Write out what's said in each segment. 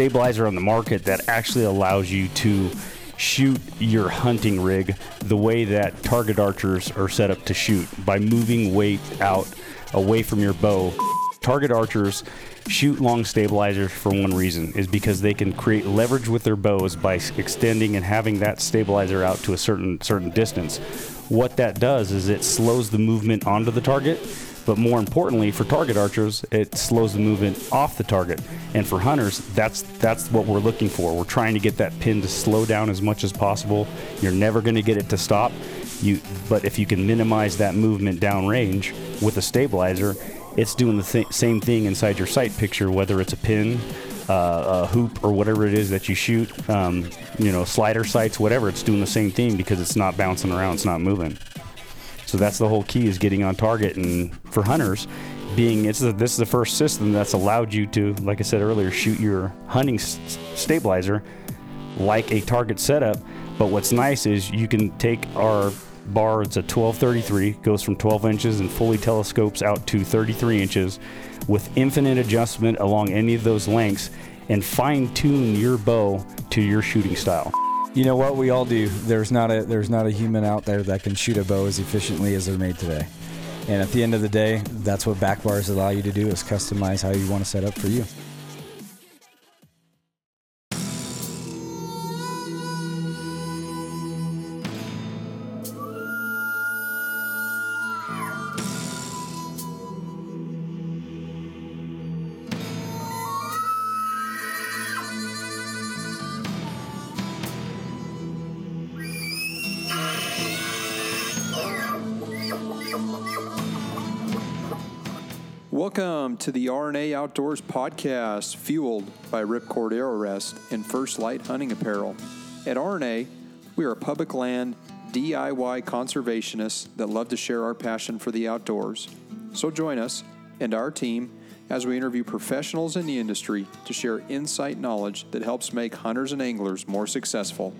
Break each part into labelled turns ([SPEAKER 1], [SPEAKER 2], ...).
[SPEAKER 1] stabilizer on the market that actually allows you to shoot your hunting rig the way that target archers are set up to shoot by moving weight out away from your bow. Target archers shoot long stabilizers for one reason is because they can create leverage with their bows by extending and having that stabilizer out to a certain certain distance. What that does is it slows the movement onto the target but more importantly, for target archers, it slows the movement off the target. And for hunters, that's that's what we're looking for. We're trying to get that pin to slow down as much as possible. You're never going to get it to stop. You, but if you can minimize that movement downrange with a stabilizer, it's doing the th- same thing inside your sight picture, whether it's a pin, uh, a hoop, or whatever it is that you shoot. Um, you know, slider sights, whatever. It's doing the same thing because it's not bouncing around. It's not moving. So that's the whole key is getting on target. And for hunters, being it's the, this is the first system that's allowed you to, like I said earlier, shoot your hunting s- stabilizer like a target setup. But what's nice is you can take our bar. It's a 1233, goes from 12 inches and fully telescopes out to 33 inches, with infinite adjustment along any of those lengths, and fine tune your bow to your shooting style
[SPEAKER 2] you know what we all do. There's not a there's not a human out there that can shoot a bow as efficiently as they're made today. And at the end of the day, that's what back bars allow you to do is customize how you want to set up for you.
[SPEAKER 3] Welcome to the R&A Outdoors podcast, fueled by Ripcord Arrow Rest and First Lite Hunting Apparel. At R&A, we are public land DIY conservationists that love to share our passion for the outdoors. So join us and our team as we interview professionals in the industry to share insight knowledge that helps make hunters and anglers more successful.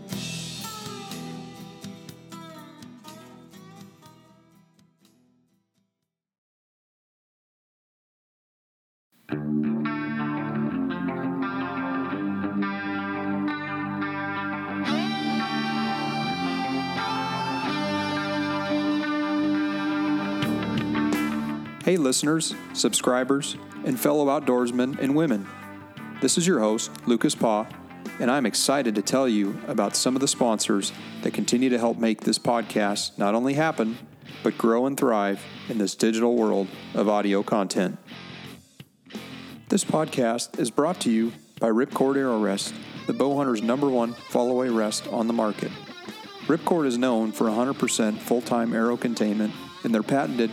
[SPEAKER 3] Hey, listeners, subscribers, and fellow outdoorsmen and women. This is your host, Lucas Paw, and I'm excited to tell you about some of the sponsors that continue to help make this podcast not only happen, but grow and thrive in this digital world of audio content. This podcast is brought to you by Ripcord Arrow Rest, the bowhunter's number one fall away rest on the market. Ripcord is known for 100% full time arrow containment and their patented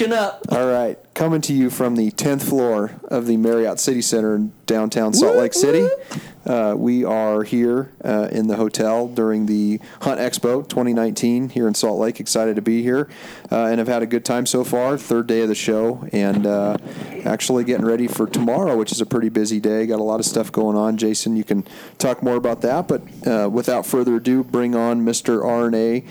[SPEAKER 4] Action up.
[SPEAKER 3] All right, coming to you from the 10th floor of the Marriott City Center in downtown Salt Lake City. Uh, we are here uh, in the hotel during the Hunt Expo 2019 here in Salt Lake. Excited to be here uh, and have had a good time so far. Third day of the show, and uh, actually getting ready for tomorrow, which is a pretty busy day. Got a lot of stuff going on. Jason, you can talk more about that. But uh, without further ado, bring on Mr. RNA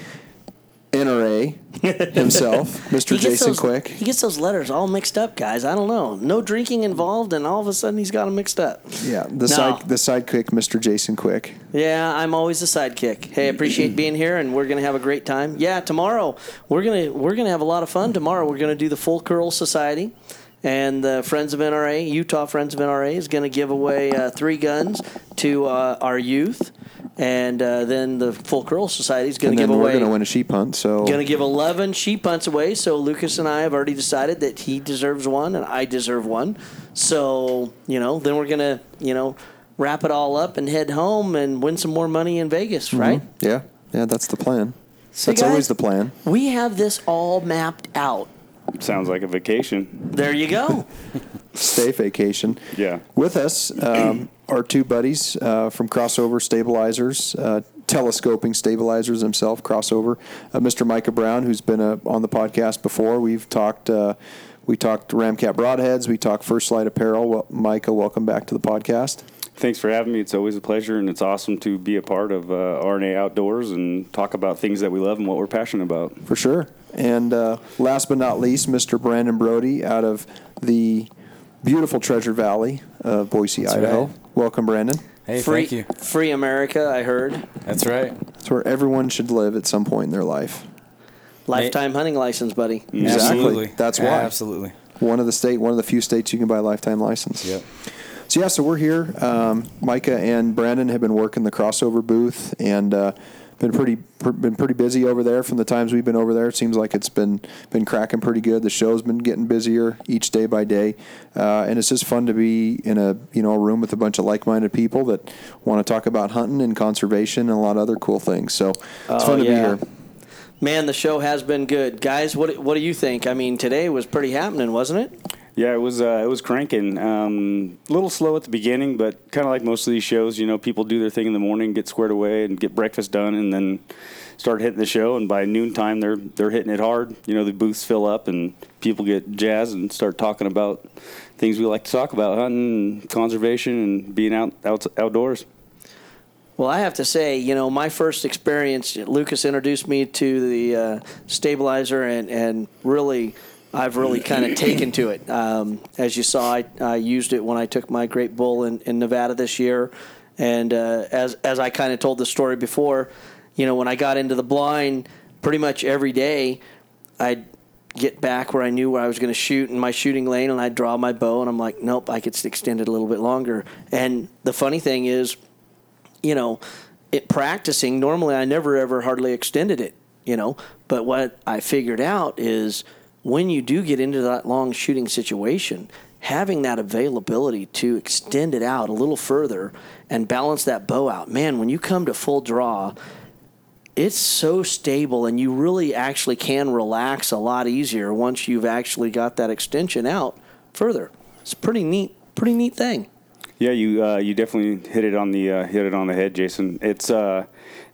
[SPEAKER 3] NRA himself, Mr. Jason
[SPEAKER 4] those,
[SPEAKER 3] Quick.
[SPEAKER 4] He gets those letters all mixed up, guys. I don't know. No drinking involved, and all of a sudden he's got them mixed up.
[SPEAKER 3] Yeah, the
[SPEAKER 4] No.
[SPEAKER 3] side the sidekick, Mr. Jason Quick.
[SPEAKER 4] Yeah, I'm always the sidekick. Hey, appreciate being here, and we're gonna have a great time. Yeah, tomorrow we're gonna we're gonna have a lot of fun. Tomorrow we're gonna do the Full Curl Society, and the Friends of NRA, Utah Friends of NRA, is gonna give away uh, three guns to uh, our youth, and uh, then the Full Curl Society is gonna
[SPEAKER 3] And
[SPEAKER 4] give
[SPEAKER 3] then we're
[SPEAKER 4] away.
[SPEAKER 3] going to win a sheep hunt. So
[SPEAKER 4] Going to give 11 sheep hunts away. So Lucas and I have already decided that he deserves one and I deserve one. So, you know, then we're going to, you know, wrap it all up and head home and win some more money in Vegas, right?
[SPEAKER 3] yeah, yeah, that's the plan.
[SPEAKER 4] So,
[SPEAKER 3] that's
[SPEAKER 4] guys,
[SPEAKER 3] always the plan.
[SPEAKER 4] We have this all mapped out.
[SPEAKER 1] Sounds like a vacation.
[SPEAKER 4] There you go.
[SPEAKER 3] Stay vacation.
[SPEAKER 1] Yeah.
[SPEAKER 3] With us um, are two buddies uh, from Crossover Stabilizers, uh, telescoping stabilizers himself, Crossover. Uh, Mr. Micah Brown, who's been uh, on the podcast before. We've talked. Uh, we talked Ramcat broadheads. We talked First Lite Apparel. Well, Micah, welcome back to the podcast.
[SPEAKER 1] Thanks for having me. It's always a pleasure, and it's awesome to be a part of uh, RNA Outdoors and talk about things that we love and what we're passionate about.
[SPEAKER 3] For sure. And uh, last but not least, Mr. Brandon Brody out of the beautiful Treasure Valley of Boise,
[SPEAKER 2] That's
[SPEAKER 3] Idaho.
[SPEAKER 2] right.
[SPEAKER 3] Welcome, Brandon.
[SPEAKER 2] Hey,
[SPEAKER 4] free,
[SPEAKER 2] thank you.
[SPEAKER 4] Free America, I heard.
[SPEAKER 2] That's right.
[SPEAKER 3] It's where everyone should live at some point in their life.
[SPEAKER 4] Lifetime hunting license, buddy.
[SPEAKER 3] Exactly.
[SPEAKER 2] Absolutely.
[SPEAKER 3] That's why.
[SPEAKER 2] Absolutely.
[SPEAKER 3] One of the state, one of the few states you can buy a lifetime license.
[SPEAKER 2] Yep.
[SPEAKER 3] So yeah, so we're here. Um, Micah and Brandon have been working the crossover booth and uh, been pretty pr- been pretty busy over there. From the times we've been over there, it seems like it's been been cracking pretty good. The show's been getting busier each day by day, uh, and it's just fun to be in a you know a room with a bunch of like minded people that want to talk about hunting and conservation and a lot of other cool things. So it's
[SPEAKER 4] Oh,
[SPEAKER 3] fun to
[SPEAKER 4] yeah.
[SPEAKER 3] be here.
[SPEAKER 4] Man, the show has been good. Guys, what, what do you think? I mean, today was pretty happening, wasn't it?
[SPEAKER 1] Yeah, it was uh, it was cranking. Um, a little slow at the beginning, but kind of like most of these shows, you know, people do their thing in the morning, get squared away, and get breakfast done, and then start hitting the show. And by noontime, they're they're hitting it hard. You know, the booths fill up, and people get jazzed and start talking about things we like to talk about: hunting, conservation, and being out, out outdoors.
[SPEAKER 4] Well, I have to say, you know, my first experience, Lucas introduced me to the uh, stabilizer, and, and really, I've really kind of taken to it. Um, as you saw, I, I used it when I took my great bull in, in Nevada this year. And uh, as, as I kind of told the story before, you know, when I got into the blind, pretty much every day, I'd get back where I knew where I was going to shoot in my shooting lane, and I'd draw my bow, and I'm like, nope, I could extend it a little bit longer. And the funny thing is, you know, it practicing, normally I never ever hardly extended it, you know. But what I figured out is when you do get into that long shooting situation, having that availability to extend it out a little further and balance that bow out, man, when you come to full draw, it's so stable and you really actually can relax a lot easier once you've actually got that extension out further. It's a pretty neat, pretty neat thing.
[SPEAKER 1] Yeah, you uh, you definitely hit it on the uh, hit it on the head, Jason. It's uh,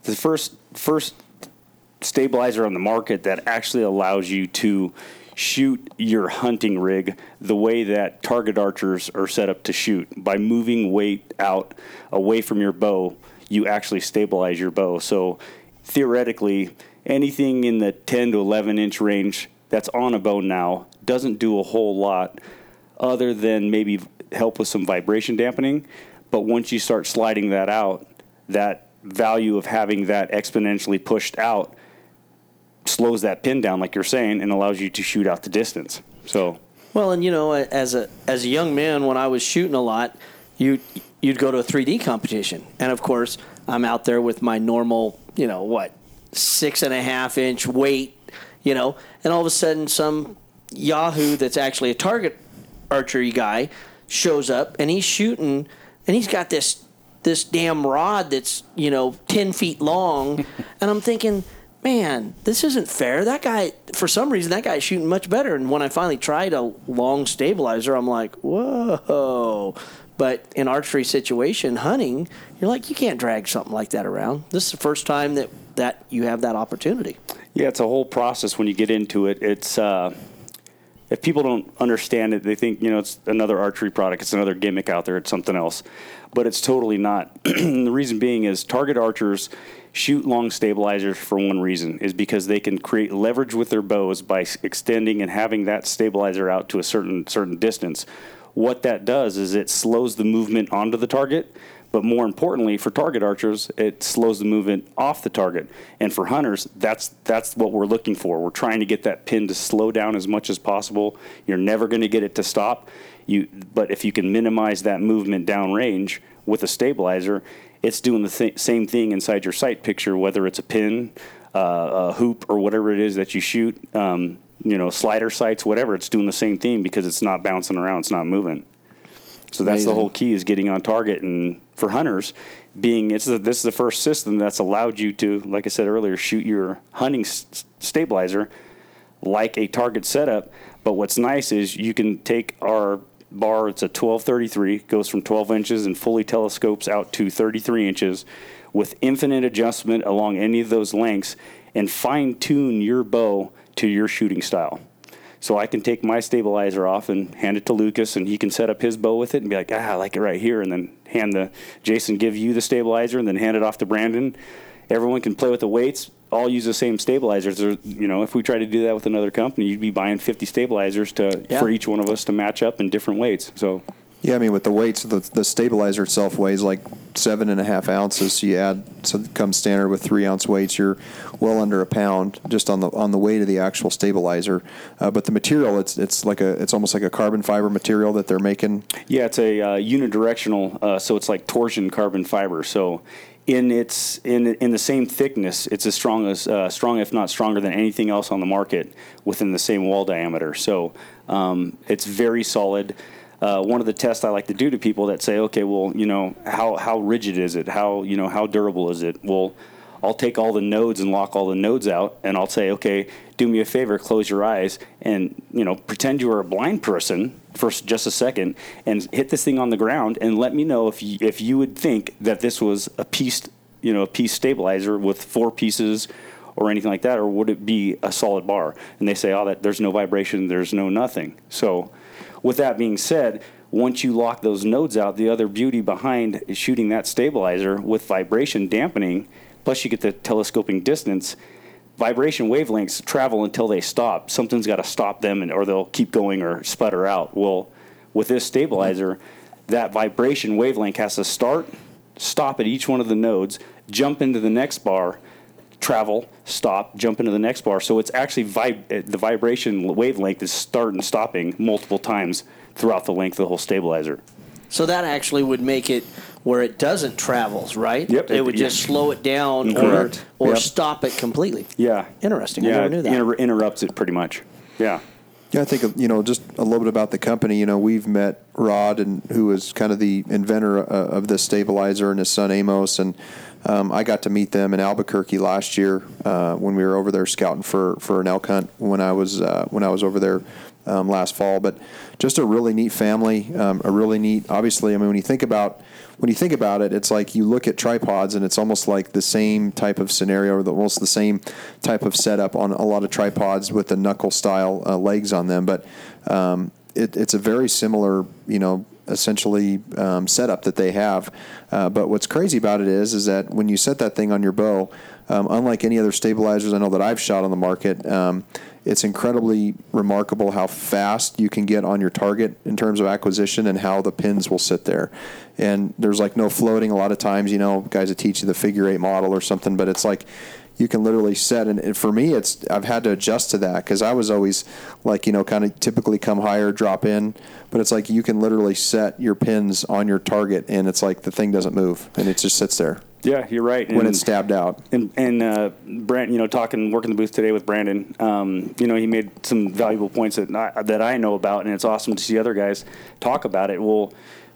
[SPEAKER 1] the first first stabilizer on the market that actually allows you to shoot your hunting rig the way that target archers are set up to shoot by moving weight out away from your bow. You actually stabilize your bow. So theoretically, anything in the 10 to 11 inch range that's on a bow now doesn't do a whole lot other than maybe help with some vibration dampening. But once you start sliding that out, that value of having that exponentially pushed out slows that pin down, like you're saying, and allows you to shoot out the distance. So,
[SPEAKER 4] Well, and you know, as a as a young man, when I was shooting a lot, you you'd go to a 3D competition, and of course, I'm out there with my normal, you know, what six and a half inch weight, you know, and all of a sudden, some Yahoo that's actually a target archery guy shows up, and he's shooting, and he's got this this damn rod that's you know 10 feet long, and I'm thinking man, this isn't fair. That guy, for some reason, that guy's shooting much better. And when I finally tried a long stabilizer, I'm like, whoa, But in archery situation, hunting, you're like, you can't drag something like that around. This is the first time that, that you have that opportunity.
[SPEAKER 1] Yeah, it's a whole process when you get into it. It's uh, if people don't understand it, they think you know it's another archery product, it's another gimmick out there, it's something else, but it's totally not. the reason being is target archers shoot long stabilizers for one reason is because they can create leverage with their bows by extending and having that stabilizer out to a certain certain distance. What that does is it slows the movement onto the target, but more importantly, for target archers, it slows the movement off the target. And for hunters, that's that's what we're looking for. We're trying to get that pin to slow down as much as possible. You're never going to get it to stop. You, but if you can minimize that movement downrange with a stabilizer, it's doing the th- same thing inside your sight picture, whether it's a pin, uh, a hoop, or whatever it is that you shoot. Um, you know, slider sights, whatever. It's doing the same thing because it's not bouncing around. It's not moving. So that's Amazing. the whole key is getting on target. And for hunters, being it's the, this is the first system that's allowed you to, like I said earlier, shoot your hunting s- stabilizer like a target setup. But what's nice is you can take our bar. It's a 1233, goes from 12 inches and fully telescopes out to 33 inches with infinite adjustment along any of those lengths and fine tune your bow to your shooting style. So I can take my stabilizer off and hand it to Lucas, and he can set up his bow with it and be like, ah, I like it right here, and then hand the Jason give you the stabilizer, and then hand it off to Brandon. Everyone can play with the weights, all use the same stabilizers. Or, you know, if we try to do that with another company, you'd be buying 50 stabilizers to yeah. for each one of us to match up in different weights. So
[SPEAKER 3] yeah, I mean, with the weights, the, the stabilizer itself weighs like seven and a half ounces. So you add, so it comes standard with three ounce weights. You're well under a pound just on the on the weight of the actual stabilizer. Uh, but the material, it's it's like a it's almost like a carbon fiber material that they're making.
[SPEAKER 1] Yeah, it's a uh, unidirectional, uh, so it's like torsion carbon fiber. So in its in in the same thickness, it's as strong as uh, strong, if not stronger, than anything else on the market within the same wall diameter. So um, it's very solid uh, one of the tests I like to do to people that say, okay, well, you know, how, how rigid is it? How, you know, how durable is it? Well, I'll take all the nodes and lock all the nodes out, and I'll say, okay, do me a favor, close your eyes, and you know, pretend you are a blind person for just a second, and hit this thing on the ground, and let me know if you, if you would think that this was a piece, you know, a piece stabilizer with four pieces or anything like that, or would it be a solid bar? And they say, oh, that there's no vibration, there's no nothing. So with that being said, once you lock those nodes out, the other beauty behind shooting that stabilizer with vibration dampening, plus you get the telescoping distance, vibration wavelengths travel until they stop. Something's got to stop them, and, or they'll keep going or sputter out. Well, with this stabilizer, that vibration wavelength has to start, stop at each one of the nodes, jump into the next bar, travel, stop, jump into the next bar. So it's actually vib- uh, the vibration wavelength is starting and stopping multiple times throughout the length of the whole stabilizer.
[SPEAKER 4] So that actually would make it where it doesn't travel, right?
[SPEAKER 1] Yep.
[SPEAKER 4] It, would just slow it down Correct. or, or yep. stop it completely.
[SPEAKER 1] Yeah.
[SPEAKER 4] Interesting.
[SPEAKER 1] Yeah,
[SPEAKER 4] I never knew that.
[SPEAKER 1] Inter- interrupts it pretty much. Yeah.
[SPEAKER 3] Yeah, I think you know just a little bit about the company. You know, we've met Rod, and who was kind of the inventor uh, of this stabilizer, and his son Amos, and um, I got to meet them in Albuquerque last year uh, when we were over there scouting for, for an elk hunt when I was uh, when I was over there um, last fall. But just a really neat family, um, a really neat. Obviously, I mean, when you think about when you think about it, it's like you look at tripods and it's almost like the same type of scenario or the, almost the same type of setup on a lot of tripods with the knuckle style uh, legs on them. But um, it, it's a very similar, you know, essentially um, setup that they have. Uh, but what's crazy about it is, is that when you set that thing on your bow, um, unlike any other stabilizers I know that I've shot on the market, um, it's incredibly remarkable how fast you can get on your target in terms of acquisition and how the pins will sit there. And there's like no floating. A lot of times, you know, guys that teach you the figure eight model or something, but it's like you can literally set and, for me it's i've had to adjust to that because i was always like you know kind of typically come higher drop in but it's like you can literally set your pins on your target and it's like the thing doesn't move and it just sits there
[SPEAKER 1] yeah you're right.
[SPEAKER 3] When and, it's stabbed out.
[SPEAKER 1] and and uh, brent you know talking working the booth today with brandon um, you know he made some valuable points that I, that I know about and it's awesome to see other guys talk about it. Well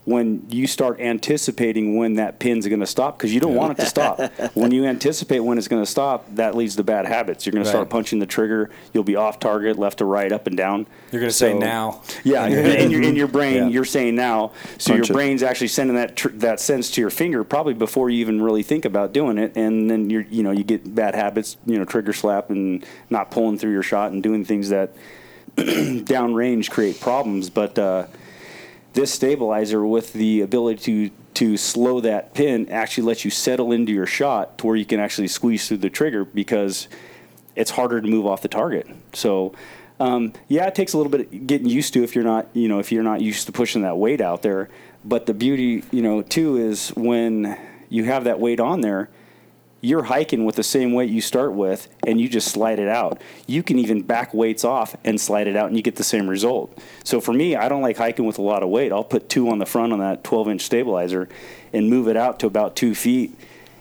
[SPEAKER 1] when you start anticipating when that pin's going to stop because you don't want it to stop. when you anticipate when it's going to stop, that leads to bad habits. You're going
[SPEAKER 2] Right.
[SPEAKER 1] to start punching the trigger. You'll be off target, left to right, up and down.
[SPEAKER 2] You're gonna say now.
[SPEAKER 1] Yeah, in your in your brain,
[SPEAKER 2] Yeah.
[SPEAKER 1] you're saying now. So
[SPEAKER 3] Punch
[SPEAKER 1] your
[SPEAKER 3] it.
[SPEAKER 1] brain's actually sending that tr- that sense to your finger probably before you even really think about doing it, and then you're you know you get bad habits, you know, trigger slap and not pulling through your shot and doing things that downrange create problems. But uh, this stabilizer with the ability to to slow that pin actually lets you settle into your shot to where you can actually squeeze through the trigger because it's harder to move off the target. So um, yeah, it takes a little bit of getting used to if you're not you know if you're not used to pushing that weight out there. But the beauty you know too is when you have that weight on there, you're hiking with the same weight you start with and you just slide it out. You can even back weights off and slide it out and you get the same result. So for me, I don't like hiking with a lot of weight. I'll put two on the front on that 12 inch stabilizer and move it out to about two feet.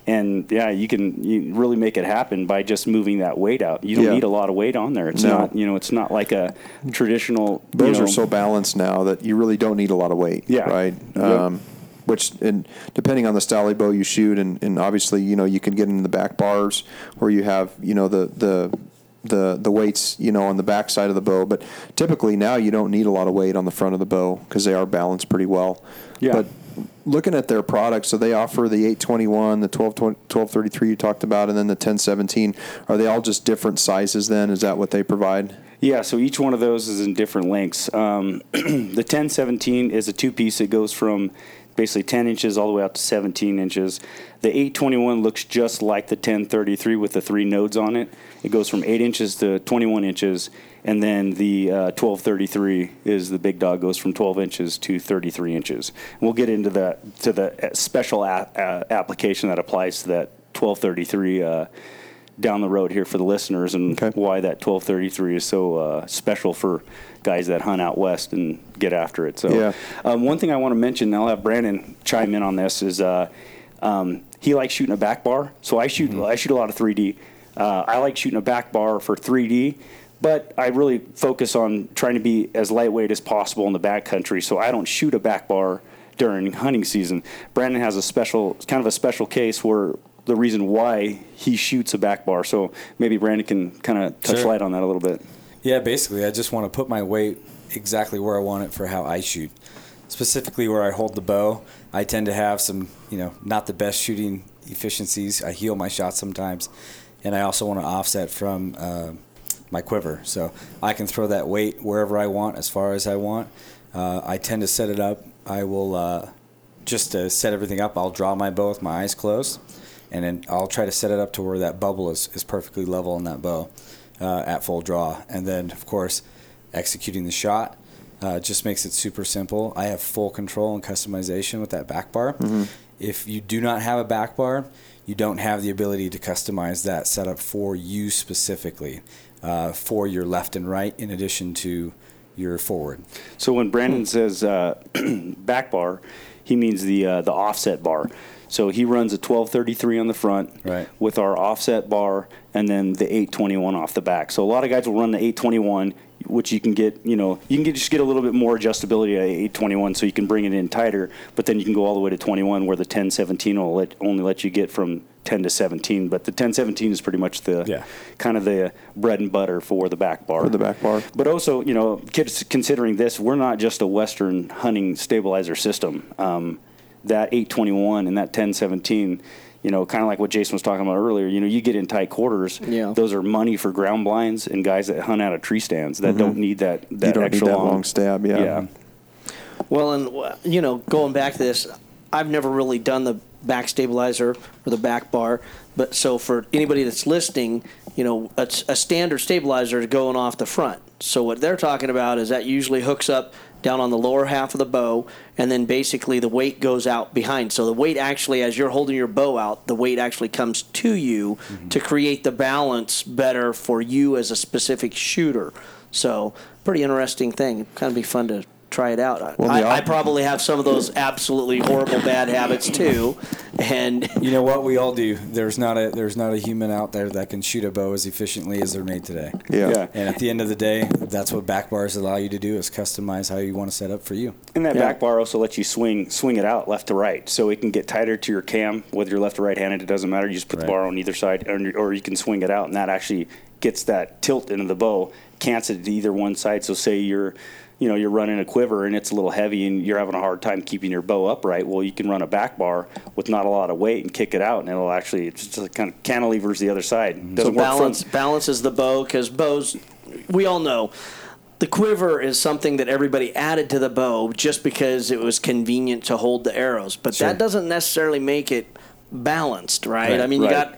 [SPEAKER 1] And yeah, you can you really make it happen by just moving that weight out. You don't
[SPEAKER 3] Yeah.
[SPEAKER 1] need a lot of weight on there. It's
[SPEAKER 3] No.
[SPEAKER 1] not, you know, it's not like a traditional. you
[SPEAKER 3] Those
[SPEAKER 1] know,
[SPEAKER 3] are so balanced now that you really don't need a lot of weight.
[SPEAKER 1] Yeah.
[SPEAKER 3] Right.
[SPEAKER 1] Yep.
[SPEAKER 3] Um, which, and depending on the style of bow you shoot, and, and obviously, you know, you can get into the back bars where you have, you know, the the the the weights, you know, on the back side of the bow. But typically now you don't need a lot of weight on the front of the bow because they are balanced pretty well.
[SPEAKER 1] Yeah.
[SPEAKER 3] But looking at their products, so they offer the 821, the 12, 1233 you talked about, and then the 1017. Are they all just different sizes then? Is that what they provide?
[SPEAKER 1] Yeah, so each one of those is in different lengths. Um, the 1017 is a two piece. It goes from basically 10 inches all the way out to 17 inches. The 821 looks just like the 1033 with the three nodes on it. It goes from 8 inches to 21 inches. And then the uh, 1233 is the big dog, goes from 12 inches to 33 inches. We'll get into that to the uh, special a- uh, application that applies to that 1233 uh, down the road here for the listeners and
[SPEAKER 3] Okay.
[SPEAKER 1] why that 1233 is so uh, special for guys that hunt out west and get after it. So,
[SPEAKER 3] Yeah.
[SPEAKER 1] um, one thing I want to mention, and I'll have Brandon chime in on this, is uh, um, he likes shooting a back bar. So I shoot I shoot a lot of 3D. Uh, I like shooting a back bar for 3D, but I really focus on trying to be as lightweight as possible in the backcountry. So I don't shoot a back bar during hunting season. Brandon has a special, kind of a special case where the reason why he shoots a back bar. So maybe Brandon can kind of touch
[SPEAKER 2] Sure.
[SPEAKER 1] light on that a little bit.
[SPEAKER 2] Yeah, basically, I just want to put my weight exactly where I want it for how I shoot. Specifically, where I hold the bow, I tend to have some, you know, not the best shooting efficiencies. I heel my shots sometimes, and I also want to offset from uh, my quiver, so I can throw that weight wherever I want, as far as I want. Uh, I tend to set it up. I will uh, just to set everything up. I'll draw my bow with my eyes closed, and then I'll try to set it up to where that bubble is, is perfectly level on that bow uh, at full draw. And then, of course, executing the shot uh, just makes it super simple. I have full control and customization with that back bar. If you do not have a back bar, you don't have the ability to customize that setup for you specifically, uh, for your left and right, in addition to your forward.
[SPEAKER 1] So when Brandon says uh, back bar, he means the uh, the offset bar. So he runs a 1233 on the front
[SPEAKER 2] Right.
[SPEAKER 1] with our offset bar and then the 821 off the back. So a lot of guys will run the 821, which you can get, you know, you can get, just get a little bit more adjustability at 821 so you can bring it in tighter, but then you can go all the way to 21 where the 1017 will let, only let you get from 10 to 17. But the 1017 is pretty much the
[SPEAKER 2] Yeah.
[SPEAKER 1] kind of the bread and butter for the back bar.
[SPEAKER 3] For the back bar.
[SPEAKER 1] But also, you know, kids considering this, we're not just a Western hunting stabilizer system. Um, that 821 and that 1017, you know, kind of like what Jason was talking about earlier. You know, you get in tight quarters.
[SPEAKER 4] Yeah.
[SPEAKER 1] Those are money for ground blinds and guys that hunt out of tree stands that don't need that. that
[SPEAKER 3] Mm-hmm. you don't need
[SPEAKER 1] extra
[SPEAKER 3] that
[SPEAKER 1] long,
[SPEAKER 3] long stab. Yeah.
[SPEAKER 1] Yeah.
[SPEAKER 4] Well, and uh, you know, going back to this, I've never really done the back stabilizer or the back bar, but so for anybody that's listening, you know, a, a standard stabilizer is going off the front. So what they're talking about is that usually hooks up down on the lower half of the bow, and then basically the weight goes out behind. So the weight actually, as you're holding your bow out, the weight actually comes to you mm-hmm. to create the balance better for you as a specific shooter. So pretty interesting thing. Kind of be fun to try it out.
[SPEAKER 3] Well,
[SPEAKER 4] I,
[SPEAKER 3] the
[SPEAKER 4] I probably have some of those absolutely horrible bad habits too, and
[SPEAKER 2] You know what? We all do. There's not a there's not a human out there that can shoot a bow as efficiently as they're made today.
[SPEAKER 3] Yeah.
[SPEAKER 1] Yeah.
[SPEAKER 2] And at the end of the day, that's what back bars allow you to do is customize how you want to set up for you.
[SPEAKER 1] And that
[SPEAKER 3] Yeah.
[SPEAKER 1] back bar also lets you swing swing it out left to right, so it can get tighter to your cam. Whether you're left or right-handed, it doesn't matter. You just put
[SPEAKER 2] Right.
[SPEAKER 1] the bar on either side, or, or you can swing it out, and that actually gets that tilt into the bow, cants it to either one side. So say you're, you know, you're running a quiver and it's a little heavy, and you're having a hard time keeping your bow upright. Well, you can run a back bar with not a lot of weight and kick it out, and it'll actually it's just kind of cantilevers the other side. Mm-hmm.
[SPEAKER 4] so
[SPEAKER 1] Doesn't work
[SPEAKER 4] balance
[SPEAKER 1] from
[SPEAKER 4] balances the bow because bows. We all know. The quiver is something that everybody added to the bow just because it was convenient to hold the arrows, but
[SPEAKER 2] Sure.
[SPEAKER 4] that doesn't necessarily make it balanced, right?
[SPEAKER 2] Right,
[SPEAKER 4] I mean, you got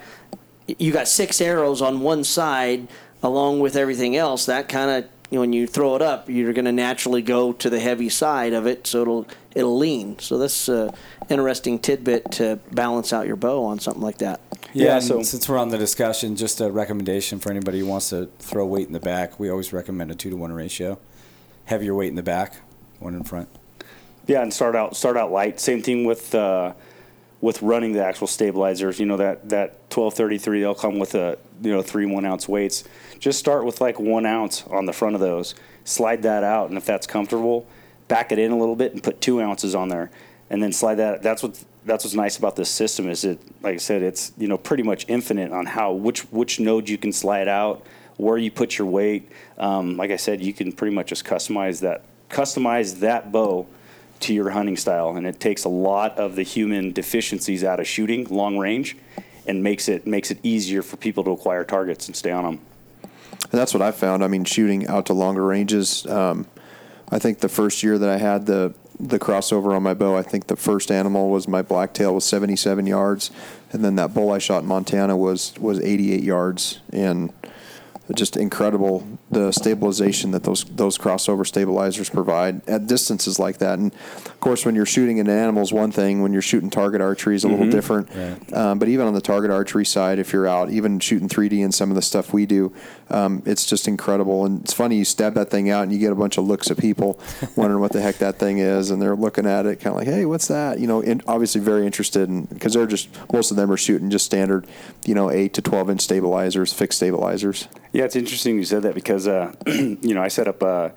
[SPEAKER 4] you got six arrows on one side along with everything else. That kind of you know, when you throw it up, you're going to naturally go to the heavy side of it, so it'll it'll lean. So that's an interesting tidbit to balance out your bow on something like that.
[SPEAKER 2] Yeah,
[SPEAKER 1] Yeah, so-
[SPEAKER 2] since we're on the discussion, just a recommendation for anybody who wants to throw weight in the back. We always recommend a two to one ratio. Heavier weight in the back, one in front.
[SPEAKER 1] Yeah, and start out start out light. Same thing with uh, with running the actual stabilizers. You know that that twelve thirty three. They'll come with a you know three one ounce weights. Just start with like one ounce on the front of those. Slide that out, and if that's comfortable, back it in a little bit and put two ounces on there, and then slide that. That's what that's what's nice about this system is it. Like I said, it's you know pretty much infinite on how which which node you can slide out, where you put your weight. Um, like I said, you can pretty much just customize that customize that bow to your hunting style, and it takes a lot of the human deficiencies out of shooting long range, and makes it makes it easier for people to acquire targets and stay on them.
[SPEAKER 3] And that's what I found. I mean, shooting out to longer ranges. Um, I think the first year that I had the the crossover on my bow, I think the first animal was my blacktail was 77 yards, and then that bull I shot in Montana was was 88 yards, and just incredible the stabilization that those those crossover stabilizers provide at distances like that. And of course, when you're shooting an animal is one thing. When you're shooting target archery is a little different. Um, but even on the target archery side, if you're out, even shooting 3D and some of the stuff we do, um, it's just incredible. And it's funny you stab that thing out and you get a bunch of looks at people wondering what the heck that thing is, and they're looking at it kind of like, hey, what's that? You know, in, obviously very interested in because they're just most of them are shooting just standard, you know, eight to 12 inch stabilizers, fixed stabilizers.
[SPEAKER 1] Yeah, it's interesting you said that because uh, you know I set up uh,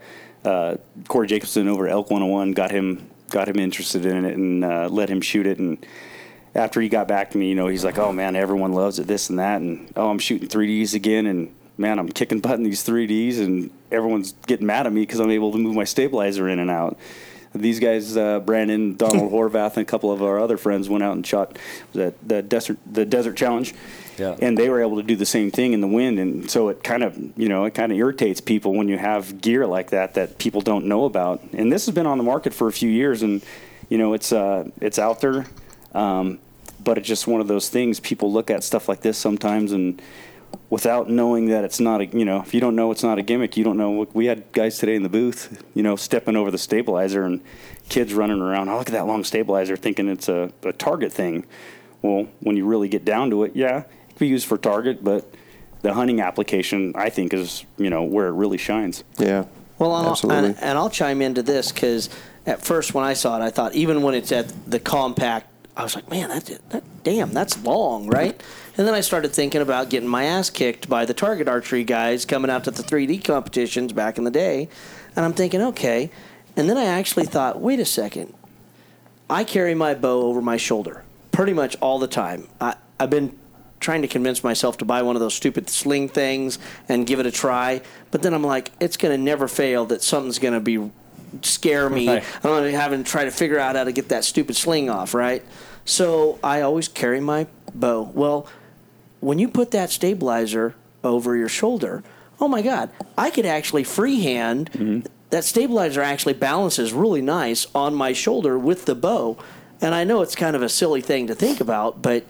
[SPEAKER 1] uh, Corey Jacobson over at Elk 101, got him got him interested in it, and uh, let him shoot it. And after he got back to me, you know, he's like, "Oh man, everyone loves it, this and that," and oh, I'm shooting 3ds again, and man, I'm kicking butt in these 3ds, and everyone's getting mad at me because I'm able to move my stabilizer in and out. These guys, uh, Brandon, Donald Horvath, and a couple of our other friends went out and shot the the desert the desert challenge,
[SPEAKER 2] Yeah.
[SPEAKER 1] and they were able to do the same thing in the wind. And so it kind of you know it kind of irritates people when you have gear like that that people don't know about. And this has been on the market for a few years and you know it's uh it's out there. Um, but it's just one of those things. People look at stuff like this sometimes and without knowing that it's not a you know if you don't know it's not a gimmick you don't know we had guys today in the booth you know stepping over the stabilizer and kids running around oh look at that long stabilizer thinking it's a, a target thing well when you really get down to it yeah it can be used for target but the hunting application i think is you know where it really shines
[SPEAKER 3] Yeah.
[SPEAKER 4] Well, I'll,
[SPEAKER 3] absolutely.
[SPEAKER 4] and, and I'll chime into this because at first when I saw it, I thought even when it's at the compact, I was like, man, that, that damn, that's long, right? And then I started thinking about getting my ass kicked by the target archery guys coming out to the 3D competitions back in the day, and I'm thinking, okay. And then I actually thought, wait a second, I carry my bow over my shoulder pretty much all the time. I, I've been trying to convince myself to buy one of those stupid sling things and give it a try, but then I'm like, it's going to never fail that something's going to be scare me.
[SPEAKER 2] Right.
[SPEAKER 4] I'm going to be having to try to figure out how to get that stupid sling off, right? So I always carry my bow. Well, when you put that stabilizer over your shoulder, oh my God, I could actually freehand. Mm-hmm. That stabilizer actually balances really nice on my shoulder with the bow. And I know it's kind of a silly thing to think about, but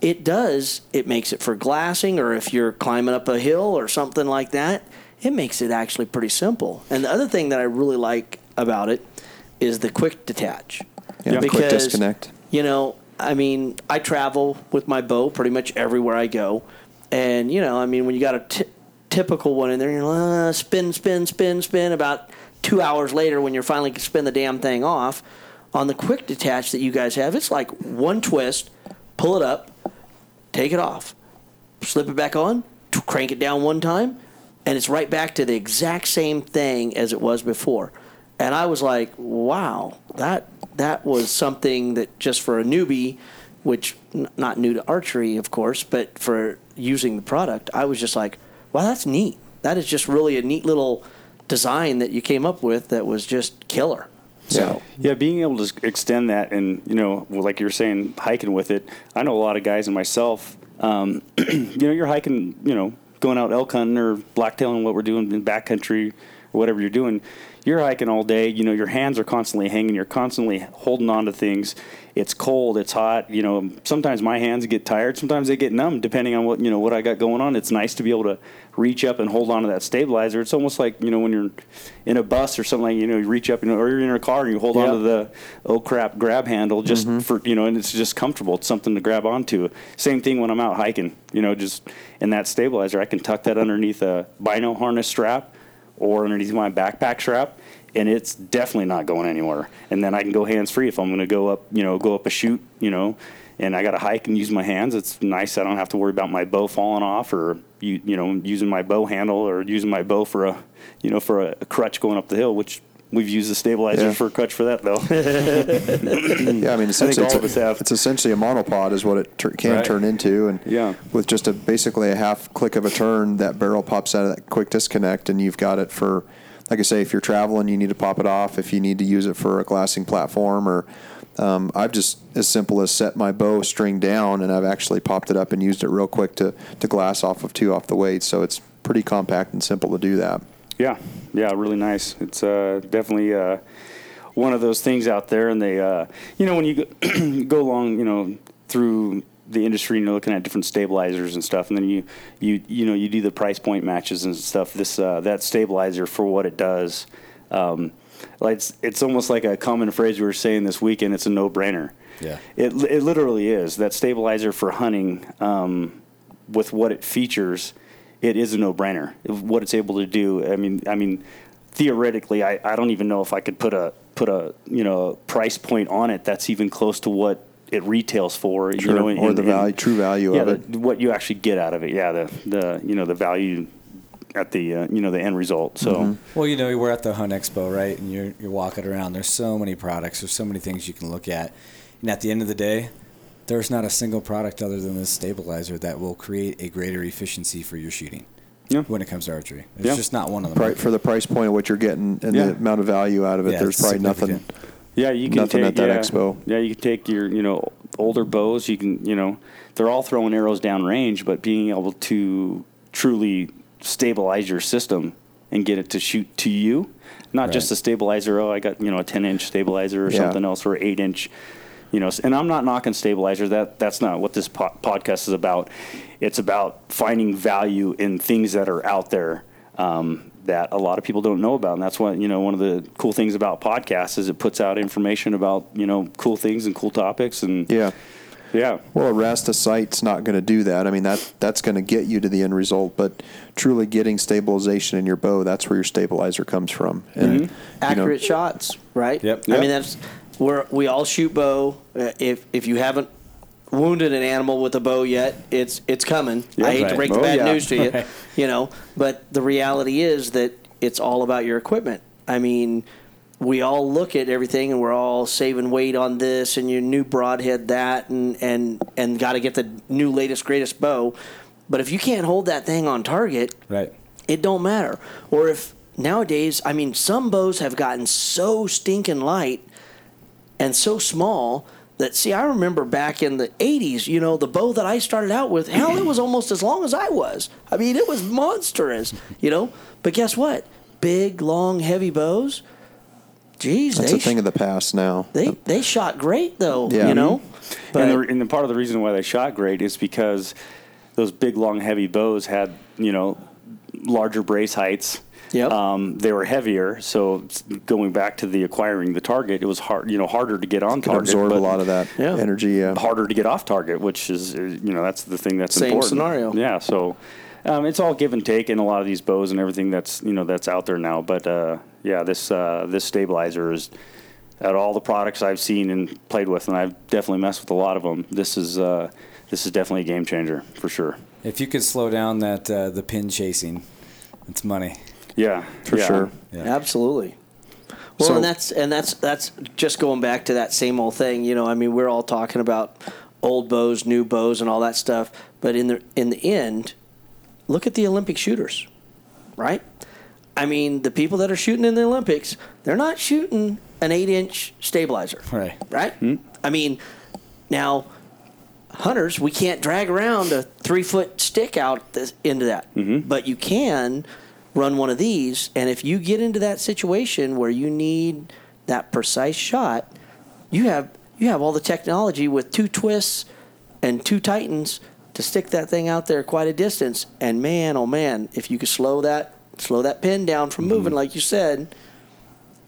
[SPEAKER 4] it does. It makes it for glassing, or if you're climbing up a hill or something like that, it makes it actually pretty simple. And the other thing that I really like about it is the quick detach.
[SPEAKER 3] Yeah, quick disconnect.
[SPEAKER 4] You know, I mean, I travel with my bow pretty much everywhere I go. And, you know, I mean, when you got a t- typical one in there, you're uh, spin, spin, spin, spin about two hours later when you're finally spin the damn thing off, on the quick detach that you guys have, it's like one twist, pull it up, take it off, slip it back on, crank it down one time, and it's right back to the exact same thing as it was before. And I was like, wow, that that was something that just for a newbie, which n- not new to archery, of course, but for using the product, I was just like, wow, that's neat. That is just really a neat little design that you came up with that was just killer. So
[SPEAKER 1] Yeah, being able to extend that and, you know, like you were saying, hiking with it. I know a lot of guys and myself, um, you know, you're hiking, you know, going out elk hunting or blacktailing what we're doing in backcountry or whatever you're doing. You're hiking all day, you know, your hands are constantly hanging, you're constantly holding on to things. It's cold, it's hot, you know, sometimes my hands get tired, sometimes they get numb depending on what, you know, what I got going on. It's nice to be able to reach up and hold on to that stabilizer. It's almost like, you know, when you're in a bus or something like, you know, you reach up, you know, or you're in a car and you hold on to the oh crap grab handle just mm-hmm. for you know and it's just comfortable it's something to grab onto same thing when i'm out hiking you know just in that stabilizer i can tuck that underneath a bino harness strap or underneath my backpack strap and it's definitely not going anywhere. And then i can go hands free if i'm going to go up you know go up a chute you know and i got to hike and use my hands. It's nice i don't have to worry about my bow falling off or you, you know using my bow handle or using my bow for a you know for a, a crutch going up the hill which We've used the stabilizer
[SPEAKER 3] Yeah.
[SPEAKER 1] for a crutch for that though.
[SPEAKER 3] Yeah, I mean, essentially,
[SPEAKER 1] all
[SPEAKER 3] it's,
[SPEAKER 1] of us have.
[SPEAKER 3] it's essentially a monopod, is what it tur- can
[SPEAKER 1] Right.
[SPEAKER 3] turn into, and
[SPEAKER 1] Yeah.
[SPEAKER 3] with just a basically a half click of a turn, that barrel pops out of that quick disconnect, and you've got it for, like I say, if you're traveling, you need to pop it off. If you need to use it for a glassing platform, or um, I've just as simple as set my bow string down, and I've actually popped it up and used it real quick to to glass off of two off the weight. So it's pretty compact and simple to do that.
[SPEAKER 1] Yeah, yeah, really nice. It's uh, definitely uh, one of those things out there, and they, uh, you know, when you go, go along, you know, through the industry, and you're looking at different stabilizers and stuff, and then you, you, you know, you do the price point matches and stuff. This uh, that stabilizer for what it does, um, like it's, it's almost like a common phrase we were saying this weekend. It's a no-brainer.
[SPEAKER 2] Yeah.
[SPEAKER 1] It it literally is that stabilizer for hunting. Um, with what it features, it is a no-brainer. What it's able to do, I mean, I mean, theoretically, I, I don't even know if I could put a put a you know price point on it that's even close to what it retails for. You
[SPEAKER 3] Sure.
[SPEAKER 1] know, in-
[SPEAKER 3] Or the
[SPEAKER 1] in-
[SPEAKER 3] value- true value
[SPEAKER 1] yeah,
[SPEAKER 3] of it.
[SPEAKER 1] the- what you actually get out of it. Yeah, the the you know the value at the uh, you know the end result. So.
[SPEAKER 3] Mm-hmm.
[SPEAKER 2] Well, you know, we're at the Hunt Expo, right? And you're you're walking around. There's so many products. There's so many things you can look at. And at the end of the day, there's not a single product other than this stabilizer that will create a greater efficiency for your shooting.
[SPEAKER 1] Yeah.
[SPEAKER 2] When it comes to archery, it's
[SPEAKER 1] Yeah.
[SPEAKER 2] just not one of them.
[SPEAKER 3] Pri- for the price point of what you're getting and
[SPEAKER 1] Yeah.
[SPEAKER 3] the amount of value out of it,
[SPEAKER 2] Yeah,
[SPEAKER 3] there's probably nothing.
[SPEAKER 1] Yeah, you can
[SPEAKER 3] Nothing
[SPEAKER 1] take
[SPEAKER 3] at that
[SPEAKER 1] yeah,
[SPEAKER 3] expo.
[SPEAKER 1] Yeah, you can take your you know older bows. You can you know they're all throwing arrows down range, but being able to truly stabilize your system and get it to shoot to you, not
[SPEAKER 2] Right.
[SPEAKER 1] just a stabilizer. Oh, I got you know a ten inch stabilizer or
[SPEAKER 3] Yeah.
[SPEAKER 1] something else or eight inch. You know, and I'm not knocking stabilizers. That that's not what this po- podcast is about. It's about finding value in things that are out there um, that a lot of people don't know about, and that's what you know. One of the cool things about podcasts is it puts out information about you know cool things and cool topics, and
[SPEAKER 3] Yeah.
[SPEAKER 1] yeah,
[SPEAKER 3] Well, a rest a sight's not going to do that. I mean, that that's going to get you to the end result, but truly getting stabilization in your bow, that's where your stabilizer comes from. And you know,
[SPEAKER 4] accurate shots, right?
[SPEAKER 2] Yep.
[SPEAKER 4] I mean, that's where we all shoot bow. Uh, If if you haven't wounded an animal with a bow yet, it's it's coming.
[SPEAKER 1] Yeah,
[SPEAKER 4] I hate to
[SPEAKER 2] right.
[SPEAKER 4] break the
[SPEAKER 3] Oh,
[SPEAKER 4] bad
[SPEAKER 3] yeah.
[SPEAKER 4] news to you, you know, but the reality is that it's all about your equipment. I mean, we all look at everything and we're all saving weight on this and your new broadhead that and and and got to get the new latest greatest bow. But if you can't hold that thing on target,
[SPEAKER 2] Right.
[SPEAKER 4] it don't matter. Or if nowadays, I mean, some bows have gotten so stinking light and so small that see, I remember back in the '80s, you know, the bow that I started out with, hell, it was almost as long as I was. I mean, it was monstrous, you know. But guess what? Big, long, heavy bows. Geez,
[SPEAKER 3] that's
[SPEAKER 4] they
[SPEAKER 3] a thing
[SPEAKER 4] sh-
[SPEAKER 3] of the past now.
[SPEAKER 4] they they shot great though,
[SPEAKER 3] Yeah.
[SPEAKER 4] you know. Mm-hmm. But
[SPEAKER 1] and, the, and the part of the reason why they shot great is because those big, long, heavy bows had you know larger brace heights.
[SPEAKER 4] Yep.
[SPEAKER 1] Um, they were heavier, so going back to the acquiring the target, it was hard, you know, harder to get on
[SPEAKER 3] Can
[SPEAKER 1] target.
[SPEAKER 3] absorb a lot of that
[SPEAKER 4] Yeah.
[SPEAKER 3] energy. Yeah.
[SPEAKER 1] harder to get off target, which is uh, you know that's the thing that's
[SPEAKER 4] Same
[SPEAKER 1] important.
[SPEAKER 4] scenario.
[SPEAKER 1] Yeah. So Um, it's all give and take in a lot of these bows and everything that's you know that's out there now. But uh, yeah, this uh, this stabilizer is out of all the products I've seen and played with, and I've definitely messed with a lot of them. This is uh, this is definitely a game changer for sure.
[SPEAKER 2] If you could slow down that uh, the pin chasing, it's money.
[SPEAKER 1] Yeah,
[SPEAKER 3] For
[SPEAKER 1] yeah.
[SPEAKER 3] sure.
[SPEAKER 2] Yeah.
[SPEAKER 4] Absolutely. Well,
[SPEAKER 3] So-
[SPEAKER 4] and that's and that's that's just going back to that same old thing. You know, I mean, we're all talking about old bows, new bows, and all that stuff. But in the in the end, look at the Olympic shooters, right? I mean, the people that are shooting in the Olympics, they're not shooting an eight-inch stabilizer,
[SPEAKER 2] Right.
[SPEAKER 4] Right? Hmm? I mean, now hunters, we can't drag around a three-foot stick out this, into that, mm-hmm. but you can run one of these. And if you get into that situation where you need that precise shot, you have you have all the technology with two twists and two titans to stick that thing out there quite a distance. And man, oh man, if you could slow that slow that pin down from mm-hmm. moving, like you said,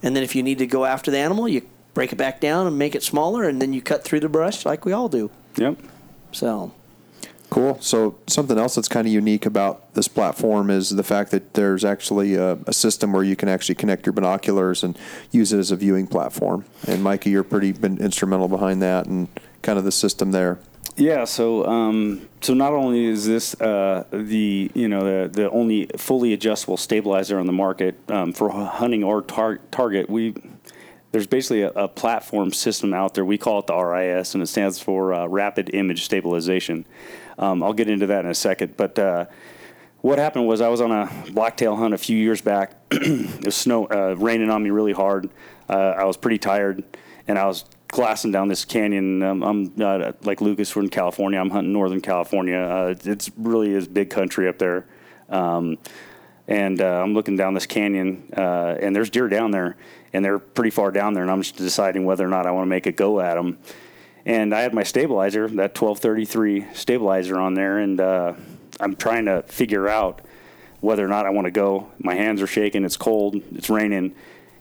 [SPEAKER 4] and then if you need to go after the animal, you break it back down and make it smaller, and then you cut through the brush like we all do.
[SPEAKER 1] Yep.
[SPEAKER 4] So
[SPEAKER 3] Cool. So something else that's kind of unique about this platform is the fact that there's actually a, a system where you can actually connect your binoculars and use it as a viewing platform. And Mikey, you're pretty been instrumental behind that and kind of the system there.
[SPEAKER 1] Yeah, so um, so not only is this uh, the you know the the only fully adjustable stabilizer on the market um, for hunting or tar- target, we there's basically a, a platform system out there. We call it the RIS, and it stands for uh, Rapid Image Stabilization. Um, I'll get into that in a second, but. Uh, what happened was I was on a blacktail hunt a few years back. it was snow, uh, raining on me really hard. Uh, I was pretty tired, and I was glassing down this canyon. Um, I'm uh, like Lucas. We're in California. I'm hunting Northern California. Uh, it's really is big country up there, um, and uh, I'm looking down this canyon, uh, and there's deer down there, and they're pretty far down there, and I'm just deciding whether or not I want to make a go at them. And I had my stabilizer, that 1233 stabilizer on there, and uh, I'm trying to figure out whether or not I want to go. My hands are shaking, it's cold, it's raining,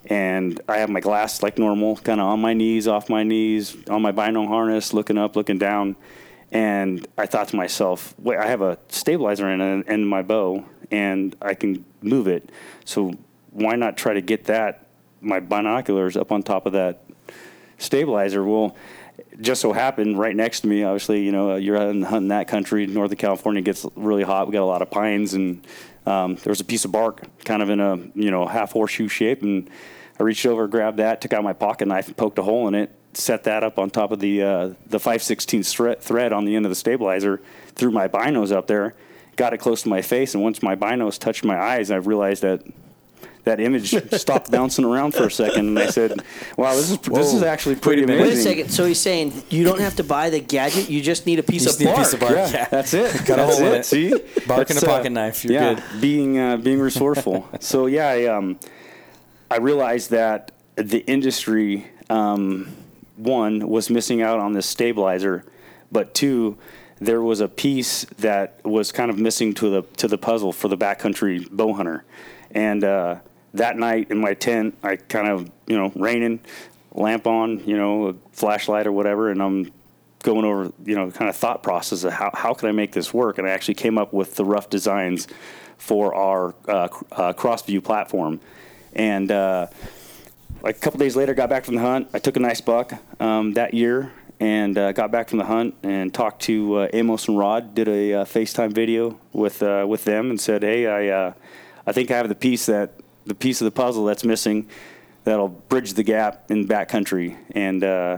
[SPEAKER 1] and I have my glass like normal, kind of on my knees, off my knees, on my bino harness, looking up, looking down. And I thought to myself, wait, I have a stabilizer in, in my bow, and I can move it. So why not try to get that, my binoculars, up on top of that stabilizer. Well, just so happened right next to me, obviously, you know, you're hunting, hunting that country. Northern California gets really hot. We got a lot of pines, and um, there was a piece of bark kind of in a, you know, half horseshoe shape. And I reached over, grabbed that, took out my pocket knife, and poked a hole in it, set that up on top of the, uh, the 5 16 thread, thread on the end of the stabilizer, threw my binos up there, got it close to my face. And once my binos touched my eyes, I realized that that image stopped bouncing around for a second, and I said, "Wow, this is this is actually pretty
[SPEAKER 2] Wait
[SPEAKER 1] amazing."
[SPEAKER 4] wait a second. So he's saying you don't have to buy the gadget; you just need a piece
[SPEAKER 2] You
[SPEAKER 4] of
[SPEAKER 2] just need a
[SPEAKER 4] bark.
[SPEAKER 2] piece of bark.
[SPEAKER 1] Yeah,
[SPEAKER 2] Yeah.
[SPEAKER 1] that's it.
[SPEAKER 2] Got a
[SPEAKER 1] that's
[SPEAKER 2] hole
[SPEAKER 1] it.
[SPEAKER 2] it.
[SPEAKER 1] See,
[SPEAKER 2] Bark and
[SPEAKER 1] That's,
[SPEAKER 2] a pocket knife. You're
[SPEAKER 1] yeah,
[SPEAKER 2] good.
[SPEAKER 1] being uh, being resourceful. so yeah, I, um, I realized that the industry um, one was missing out on this stabilizer, but two, there was a piece that was kind of missing to the to the puzzle for the backcountry bow hunter, and uh, that night in my tent, I kind of you know raining, lamp on, you know, a flashlight or whatever, and I'm going over, you know, kind of thought process of how, how can I make this work? And I actually came up with the rough designs for our uh, uh, Crossview platform. And uh, like a couple days later, got back from the hunt. I took a nice buck um, that year and uh, got back from the hunt and talked to uh, Amos and Rod. Did a uh, FaceTime video with with them and said, "Hey, I I think I have the piece that the piece of the puzzle that's missing that'll bridge the gap in backcountry." And uh,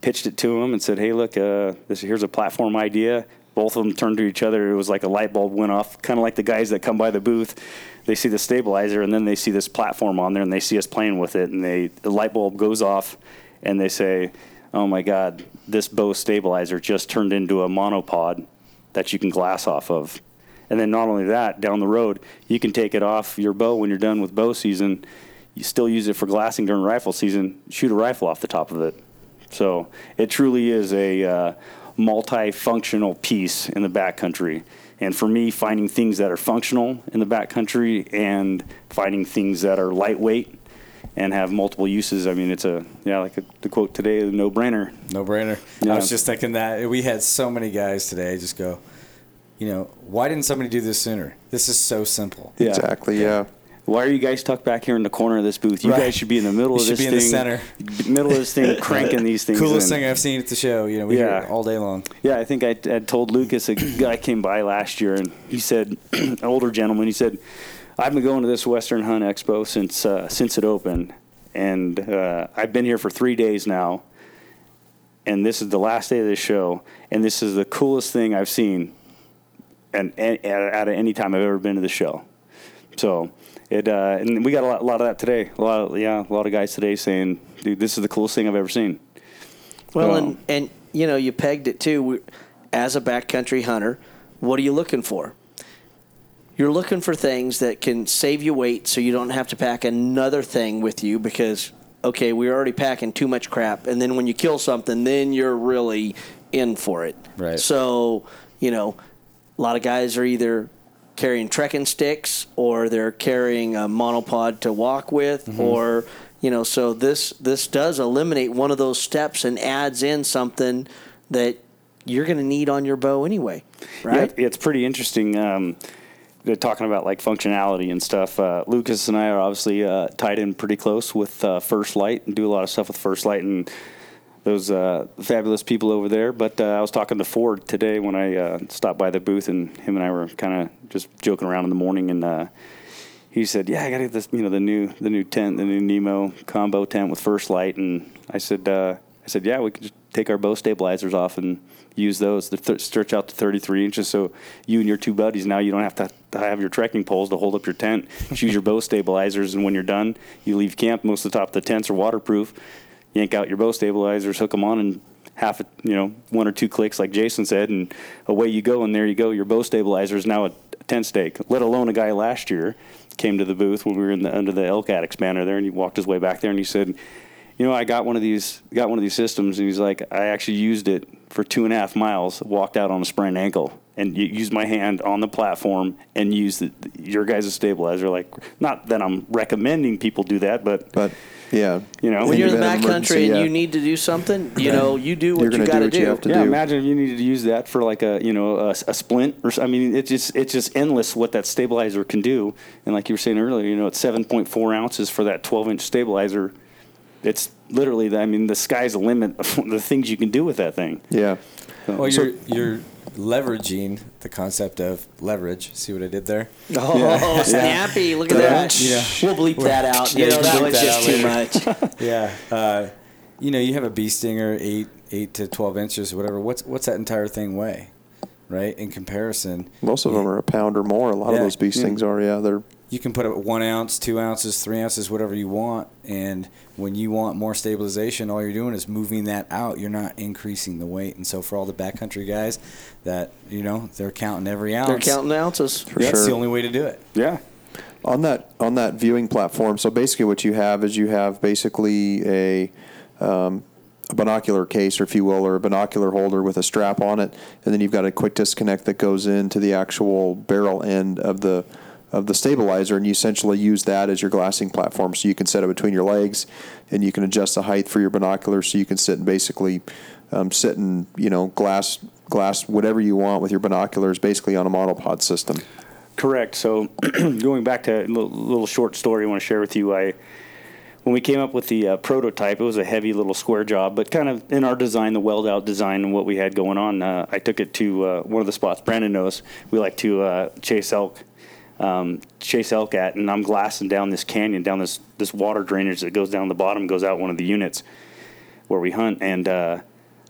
[SPEAKER 1] pitched it to them and said, "Hey, look, uh, this here's a platform idea." Both of them turned to each other. It was like a light bulb went off, kind of like the guys that come by the booth. They see the stabilizer and then they see this platform on there and they see us playing with it and they the light bulb goes off and they say, "Oh my God, this bow stabilizer just turned into a monopod that you can glass off of." And then not only that, down the road, you can take it off your bow when you're done with bow season. You still use it for glassing during rifle season. Shoot a rifle off the top of it. So it truly is a uh, multifunctional piece in the backcountry. And for me, finding things that are functional in the backcountry and finding things that are lightweight and have multiple uses. I mean, it's a yeah, like a, the quote today, no brainer.
[SPEAKER 2] No brainer.
[SPEAKER 1] Yeah.
[SPEAKER 2] I was just thinking that we had so many guys today just go, You know, why didn't somebody do this sooner? This is so simple.
[SPEAKER 5] Yeah.
[SPEAKER 3] Exactly. Yeah.
[SPEAKER 1] Why are you guys tucked back here in the corner of this booth? You
[SPEAKER 2] Right.
[SPEAKER 1] guys should be in the middle
[SPEAKER 2] You
[SPEAKER 1] of
[SPEAKER 2] should
[SPEAKER 1] this
[SPEAKER 2] be in the
[SPEAKER 1] thing,
[SPEAKER 2] center.
[SPEAKER 1] middle of this thing, cranking these things.
[SPEAKER 2] Coolest
[SPEAKER 1] in.
[SPEAKER 2] thing I've seen at the show. You know, we
[SPEAKER 1] Yeah.
[SPEAKER 2] hear it all day long.
[SPEAKER 1] Yeah, I think I had told Lucas a guy came by last year and he said, an older gentleman, he said, I've been going to this Western Hunt Expo since uh, since it opened, and uh, I've been here for three days now, and this is the last day of the show, and this is the coolest thing I've seen, and, and out of any time I've ever been to the show. So it uh, and we got a lot, a lot of that today. A lot, of, yeah, a lot of guys today saying, "Dude, this is the coolest thing I've ever seen."
[SPEAKER 4] Well,
[SPEAKER 1] Oh.
[SPEAKER 4] and and you know, you pegged it too. As a backcountry hunter, what are you looking for? You're looking for things that can save you weight, so you don't have to pack another thing with you because okay, we're already packing too much crap, and then when you kill something, then you're really in for it.
[SPEAKER 2] Right.
[SPEAKER 4] So you know, a lot of guys are either carrying trekking sticks or they're carrying a monopod to walk with
[SPEAKER 2] Mm-hmm.
[SPEAKER 4] or you know so this this does eliminate one of those steps and adds in something that you're going to need on your bow anyway right
[SPEAKER 1] Yeah, it's pretty interesting. Um, they're talking about like functionality and stuff. Uh, Lucas and I are obviously uh, tied in pretty close with uh, First Lite and do a lot of stuff with First Lite and those uh, fabulous people over there. But uh, I was talking to Ford today when I uh, stopped by the booth, and him and I were kind of just joking around in the morning, and uh, he said, "Yeah, I got to get this, you know, the new the new tent, the new Nemo combo tent with First Lite." And I said, uh, "I said, yeah, we could just take our bow stabilizers off and use those. They th- stretch out to 33 inches, so you and your two buddies now you don't have to, to have your trekking poles to hold up your tent. Just use your bow stabilizers, and when you're done, you leave camp. Most of the top of the tents are waterproof. Yank out your bow stabilizers, hook them on, and half, a, you know, one or two clicks, like Jason said, and away you go. And there you go. Your bow stabilizer is now a tent stake. Let alone a guy last year came to the booth when we were in the under the Elcat expander there, and he walked his way back there, and he said, "You know, I got one of these, got one of these systems." And he's like, "I actually used it for two and a half miles. Walked out on a sprained ankle." And u- used my hand on the platform and use the, your guys' stabilizer. Like, not that I'm recommending people do that, but
[SPEAKER 3] But yeah,
[SPEAKER 1] You know,
[SPEAKER 4] when you're in the
[SPEAKER 3] event of
[SPEAKER 4] backcountry and
[SPEAKER 3] yeah.
[SPEAKER 4] you need to do something you know you do
[SPEAKER 3] You're
[SPEAKER 4] what you
[SPEAKER 3] got to do
[SPEAKER 4] got to
[SPEAKER 3] what you have to
[SPEAKER 1] yeah,
[SPEAKER 3] do.
[SPEAKER 1] imagine if you needed to use that for like a you know a, a splint or s- I mean it's just it's just endless what that stabilizer can do. And like you were saying earlier, you know it's 7.4 ounces for that 12 inch stabilizer. It's literally the, I mean the sky's the limit of the things you can do with that thing.
[SPEAKER 3] yeah.
[SPEAKER 2] Well, you're you're leveraging the concept of leverage. See what I did there?
[SPEAKER 4] oh snappy look at that
[SPEAKER 2] Yeah.
[SPEAKER 4] we'll bleep that out you
[SPEAKER 2] Yeah,
[SPEAKER 4] know
[SPEAKER 2] you
[SPEAKER 4] that was just too much
[SPEAKER 2] Yeah. Uh, you know, you have a bee stinger eight eight to twelve inches, whatever. What's what's that entire thing weigh? Right? In comparison,
[SPEAKER 3] Most of them are a pound or more. A lot of those bee stings are. Yeah, they're
[SPEAKER 2] you can put up one ounce, two ounces, three ounces, whatever you want. And when you want more stabilization, all you're doing is moving that out. You're not increasing the weight. And so for all the backcountry guys that, you know, they're counting every ounce.
[SPEAKER 4] they're counting ounces
[SPEAKER 2] That's
[SPEAKER 3] sure.
[SPEAKER 2] the only way to do it.
[SPEAKER 1] Yeah.
[SPEAKER 3] on that on that viewing platform. So basically, what you have is you have basically a, um, a binocular case, or if you will, or a binocular holder with a strap on it, and then you've got a quick disconnect that goes into the actual barrel end of the of the stabilizer, and you essentially use that as your glassing platform. So you can set it between your legs, and you can adjust the height for your binoculars, so you can sit and basically um, sit and you know glass glass whatever you want with your binoculars, basically on a monopod system.
[SPEAKER 1] Correct. So, going back to a little, little short story I want to share with you, I when we came up with the uh, prototype, it was a heavy little square job, but kind of in our design, the weld out design, and what we had going on, uh, I took it to uh, one of the spots Brandon knows we like to uh, chase elk, um, chase elk at, and I'm glassing down this canyon, down this this water drainage that goes down the bottom, goes out one of the units where we hunt, and uh,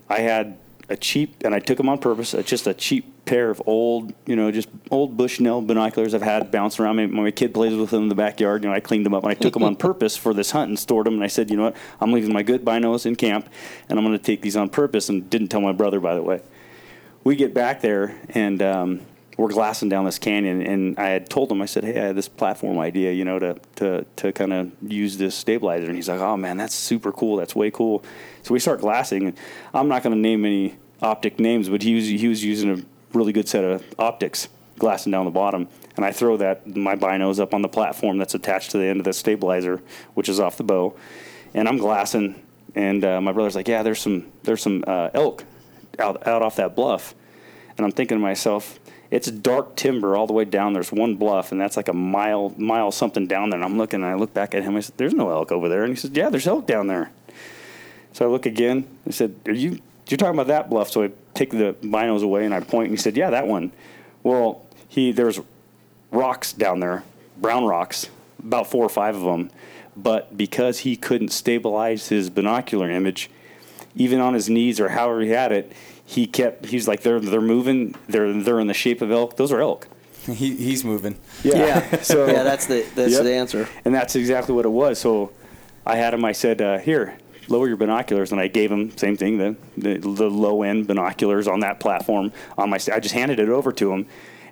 [SPEAKER 1] I had a cheap, and I took them on purpose. uh, just a cheap pair of old, you know, just old Bushnell binoculars I've had bouncing around. My, my kid plays with them in the backyard. You know, I cleaned them up and I took them on purpose for this hunt and stored them. And I said, you know what, I'm leaving my good binos in camp, and I'm going to take these on purpose. And didn't tell my brother, by the way. We get back there and. Um, we're glassing down this canyon, and I had told him, I said, "Hey, I had this platform idea, you know, to to to kind of use this stabilizer." And he's like, "Oh man, that's super cool. That's way cool." So we start glassing. and I'm not going to name any optic names, but he was he was using a really good set of optics, glassing down the bottom. And I throw that my binos up on the platform that's attached to the end of the stabilizer, which is off the bow, and I'm glassing. And uh, my brother's like, "Yeah, there's some there's some uh, elk out out off that bluff." And I'm thinking to myself, it's dark timber all the way down. There's one bluff, and that's like a mile, mile something down there. And I'm looking, and I look back at him. I said, "There's no elk over there." And he said, "Yeah, there's elk down there." So I look again. I said, "Are you? You're talking about that bluff?" So I take the binos away and I point, and he said, "Yeah, that one." Well, he there's rocks down there, brown rocks, about four or five of them. But because he couldn't stabilize his binocular image, even on his knees or however he had it, he kept. He's like, they're they're moving. They're they're in the shape of elk. Those are elk.
[SPEAKER 2] He, he's moving.
[SPEAKER 4] Yeah.
[SPEAKER 1] so
[SPEAKER 4] yeah, that's the that's
[SPEAKER 1] Yep.
[SPEAKER 4] the answer.
[SPEAKER 1] And that's exactly what it was. So I had him. I said, uh, "Here, lower your binoculars," and I gave him same thing the the, the low end binoculars on that platform on my. I just handed it over to him,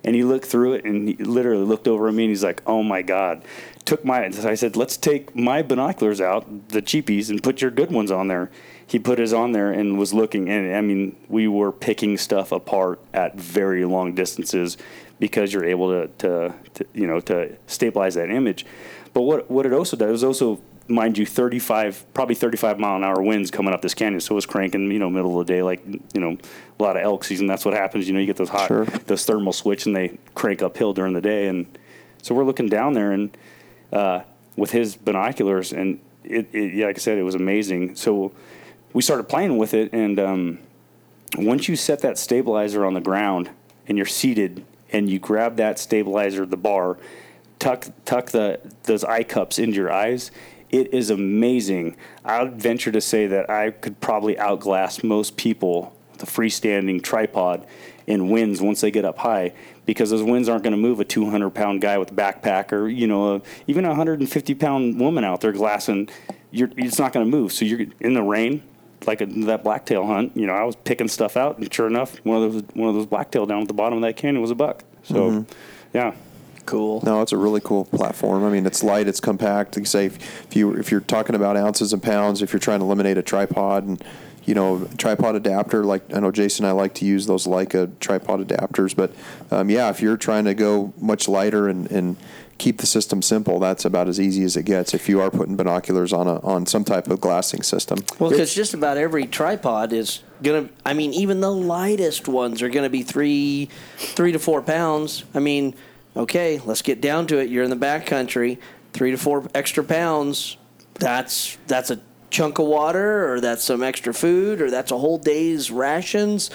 [SPEAKER 1] and he looked through it and he literally looked over at me and he's like, "Oh my god!" Took my. I said, "Let's take my binoculars out, the cheapies, and put your good ones on there." He put his on there and was looking, and I mean, we were picking stuff apart at very long distances because you're able to, to, to you know, to stabilize that image. But what what it also does is also, mind you, 35 probably 35 mile an hour winds coming up this canyon. So it was cranking, you know, middle of the day, like you know, a lot of elk season. That's what happens. You know, you get those hot,
[SPEAKER 3] Sure.
[SPEAKER 1] those thermal switch, and they crank uphill during the day. And so we're looking down there, and uh, with his binoculars, and it, it, yeah, like I said, it was amazing. So we started playing with it, and um, once you set that stabilizer on the ground and you're seated and you grab that stabilizer, the bar, tuck tuck the those eye cups into your eyes, it is amazing. I would venture to say that I could probably outglass most people with a freestanding tripod in winds once they get up high because those winds aren't going to move a 200 pound guy with a backpack or you know a, even a 150 pound woman out there glassing. You're, it's not going to move. So you're in the rain, like a, that blacktail hunt, you know, I was picking stuff out, and sure enough, one of those one of those blacktail down at the bottom of that canyon was a buck. So, mm-hmm. yeah,
[SPEAKER 4] Cool.
[SPEAKER 3] No, it's a really cool platform. I mean, it's light, it's compact. Like you say, if, if you if you're talking about ounces and pounds, if you're trying to eliminate a tripod and you know tripod adapter, like I know Jason and I like to use those Leica tripod adapters, but um, yeah, if you're trying to go much lighter and, and keep the system simple, that's about as easy as it gets. If you are putting binoculars on a on some type of glassing system,
[SPEAKER 4] Well, because just about every tripod is gonna. I mean, even the lightest ones are gonna be three, three to four pounds. I mean, okay, let's get down to it. You're in the backcountry, three to four extra pounds. That's that's a chunk of water, or that's some extra food, or that's a whole day's rations.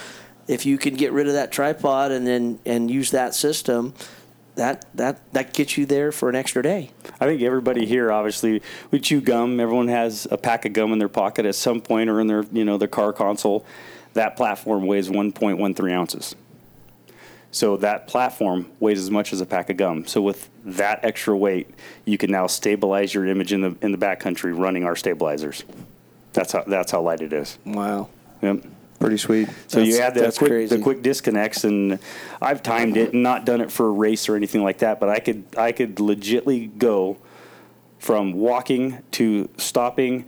[SPEAKER 4] If you can get rid of that tripod and then and use that system, that that that gets you there for an extra day.
[SPEAKER 1] I think everybody here, obviously, we chew gum. Everyone has a pack of gum in their pocket at some point or in their, you know, their car console. That platform weighs 1.13 ounces. So that platform weighs as much as a pack of gum. So with that extra weight, you can now stabilize your image in the in the backcountry running our stabilizers. That's how that's how light it is.
[SPEAKER 4] Wow.
[SPEAKER 1] Yep.
[SPEAKER 3] pretty sweet.
[SPEAKER 1] So you
[SPEAKER 4] That's-
[SPEAKER 1] add the quick,
[SPEAKER 4] crazy.
[SPEAKER 1] the quick disconnects, and I've timed it, and not done it for a race or anything like that. But I could I could legitly go from walking to stopping,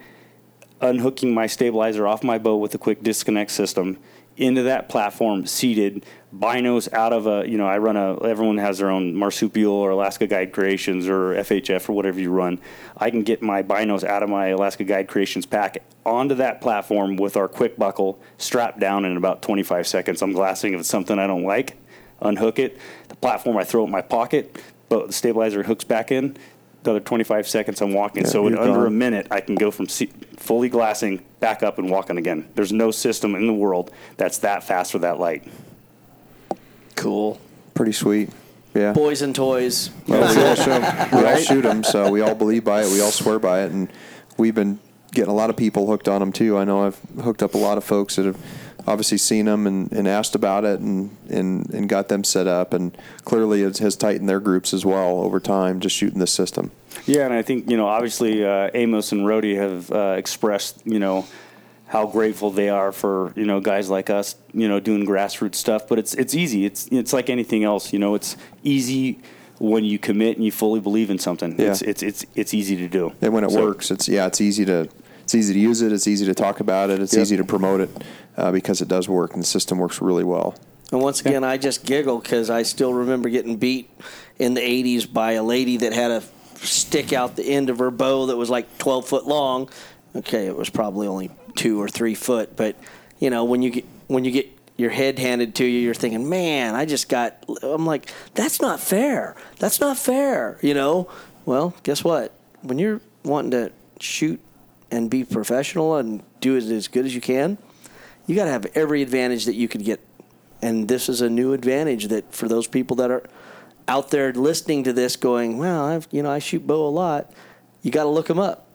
[SPEAKER 1] unhooking my stabilizer off my bow with a quick disconnect system into that platform, seated, binos out of a you know I run a everyone has their own marsupial or Alaska Guide Creations or FHF or whatever you run. I can get my binos out of my Alaska Guide Creations pack onto that platform with our quick buckle strapped down in about 25 seconds. I'm glassing if it's something I don't like, unhook it. The platform I throw it in my pocket, but the stabilizer hooks back in. Another 25 seconds, I'm walking.
[SPEAKER 3] Yeah,
[SPEAKER 1] so in under a minute, I can go from se- fully glassing back up and walking again. There's no system in the world that's that fast or that light.
[SPEAKER 4] Cool.
[SPEAKER 3] Pretty sweet. Yeah.
[SPEAKER 4] Boys and toys.
[SPEAKER 3] Well, we all, show, we all shoot them, so we all believe by it. We all swear by it, and we've been getting a lot of people hooked on them too. I know I've hooked up a lot of folks that have obviously seen them and, and asked about it and, and, and got them set up, and clearly it has tightened their groups as well over time, just shooting this system.
[SPEAKER 1] Yeah, and I think you know, obviously, uh, Amos and Rody have uh, expressed you know how grateful they are for you know guys like us, you know, doing grassroots stuff. But it's it's easy. It's it's like anything else. You know, it's easy when you commit and you fully believe in something.
[SPEAKER 3] Yeah.
[SPEAKER 1] It's it's it's it's easy to do.
[SPEAKER 3] And when it
[SPEAKER 1] So-
[SPEAKER 3] works, it's yeah, it's easy to it's easy to use it. It's easy to talk about it. It's
[SPEAKER 1] Yep.
[SPEAKER 3] easy to promote it uh, because it does work, and the system works really well.
[SPEAKER 4] And once again, I just giggle because I still remember getting beat in the 80s by a lady that had a stick out the end of her bow that was like 12 foot long. Okay, it was probably only two or three foot, but you know when you get when you get your head handed to you. You're thinking, man, I just got. I'm like, that's not fair. That's not fair. You know. Well, guess what? When you're wanting to shoot and be professional and do it as good as you can, you got to have every advantage that you could get. And this is a new advantage that for those people that are out there listening to this, going, well, I've you know I shoot bow a lot. You got to look them up.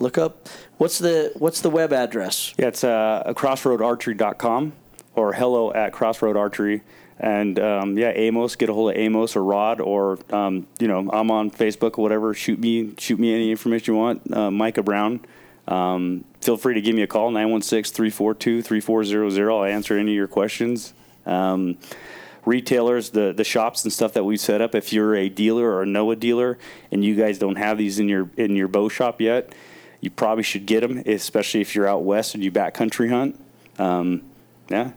[SPEAKER 4] Look up what's the what's the web address?
[SPEAKER 1] Yeah, it's uh, crossroadarchery.com or hello at crossroadarchery. And um, yeah, Amos, get a hold of Amos or Rod, or um, you know, I'm on Facebook or whatever. Shoot me, shoot me any information you want. Uh, Micah Brown. Um, feel free to give me a call 916-342-3400. I'll answer any of your questions. Um, retailers, the the shops and stuff that we set up. If you're a dealer or know a dealer, and you guys don't have these in your in your bow shop yet, you probably should get them, especially if you're out west and you backcountry hunt. Um, yeah.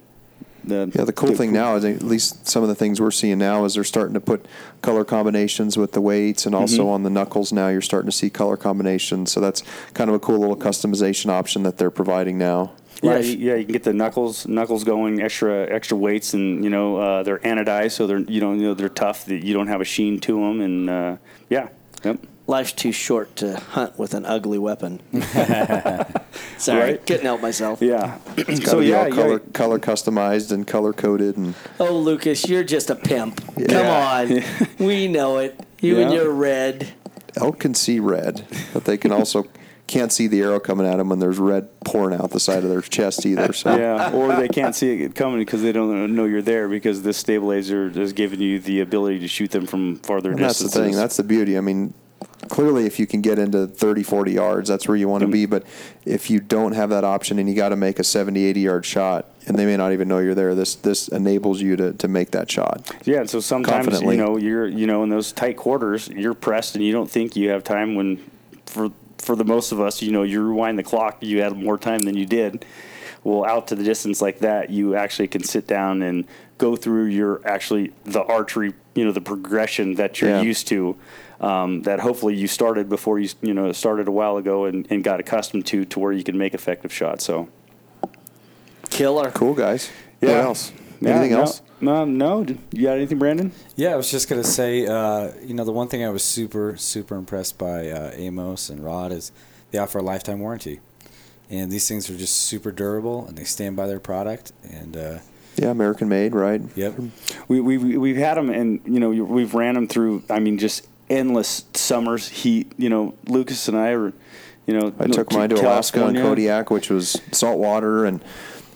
[SPEAKER 1] The,
[SPEAKER 3] Yeah, the cool thing now is at least some of the things we're seeing now is they're starting to put color combinations with the weights and also on the knuckles now you're starting to see color combinations. So that's kind of a cool little customization option that they're providing now.
[SPEAKER 1] Yeah, you, yeah, you can get the knuckles knuckles going, extra extra weights, and you know uh, they're anodized, so they're you know, you know they're tough. That you don't have a sheen to them, and uh, yeah, yep.
[SPEAKER 4] Life's too short to hunt with an ugly weapon. Sorry,
[SPEAKER 1] Right?
[SPEAKER 4] couldn't help myself.
[SPEAKER 1] Yeah.
[SPEAKER 3] It's got
[SPEAKER 1] so
[SPEAKER 3] to be
[SPEAKER 1] yeah,
[SPEAKER 3] all color
[SPEAKER 1] yeah,
[SPEAKER 3] color customized and color coded and
[SPEAKER 4] Oh, Lucas, you're just a pimp. Come on, we know it. You and your red.
[SPEAKER 3] elk can see red, but they can also can't see the arrow coming at them when there's red pouring out the side of their chest either. So
[SPEAKER 1] yeah, or they can't see it coming because they don't know you're there because this stabilizer is giving you the ability to shoot them from farther
[SPEAKER 3] And that's the thing. That's the beauty. I mean, clearly, if you can get into 30, 40 yards, that's where you want to be. But if you don't have that option and you got to make a 70, 80 yard shot, and they may not even know you're there, this this enables you to, to make that shot.
[SPEAKER 1] Yeah, and so sometimes you know you're you know in those tight quarters you're pressed and you don't think you have time when for for the most of us you know you rewind the clock you had more time than you did. Well, out to the distance like that, you actually can sit down and go through your actually the archery you know the progression that you're
[SPEAKER 3] Yeah.
[SPEAKER 1] used to. Um, that hopefully you started before you you know started a while ago and, and got accustomed to to where you can make effective shots. So
[SPEAKER 4] Killer.
[SPEAKER 3] Cool, guys.
[SPEAKER 1] Yeah.
[SPEAKER 3] What else?
[SPEAKER 1] Yeah,
[SPEAKER 3] Anything
[SPEAKER 1] no,
[SPEAKER 3] else?
[SPEAKER 1] No, no. You got anything, Brandon?
[SPEAKER 2] Yeah, I was just gonna say, uh, you know, the one thing I was super, super impressed by uh, Amos and Rod is they offer a lifetime warranty, and these things are just super durable and they stand by their product. And uh,
[SPEAKER 3] Yeah, American made, right?
[SPEAKER 2] yep,
[SPEAKER 1] We we we- we've had them, and you know we've ran them through. I mean, just endless summers, heat. You know, Lucas and I are, you know,
[SPEAKER 3] I took mine to Alaska and Kodiak, which was salt water, and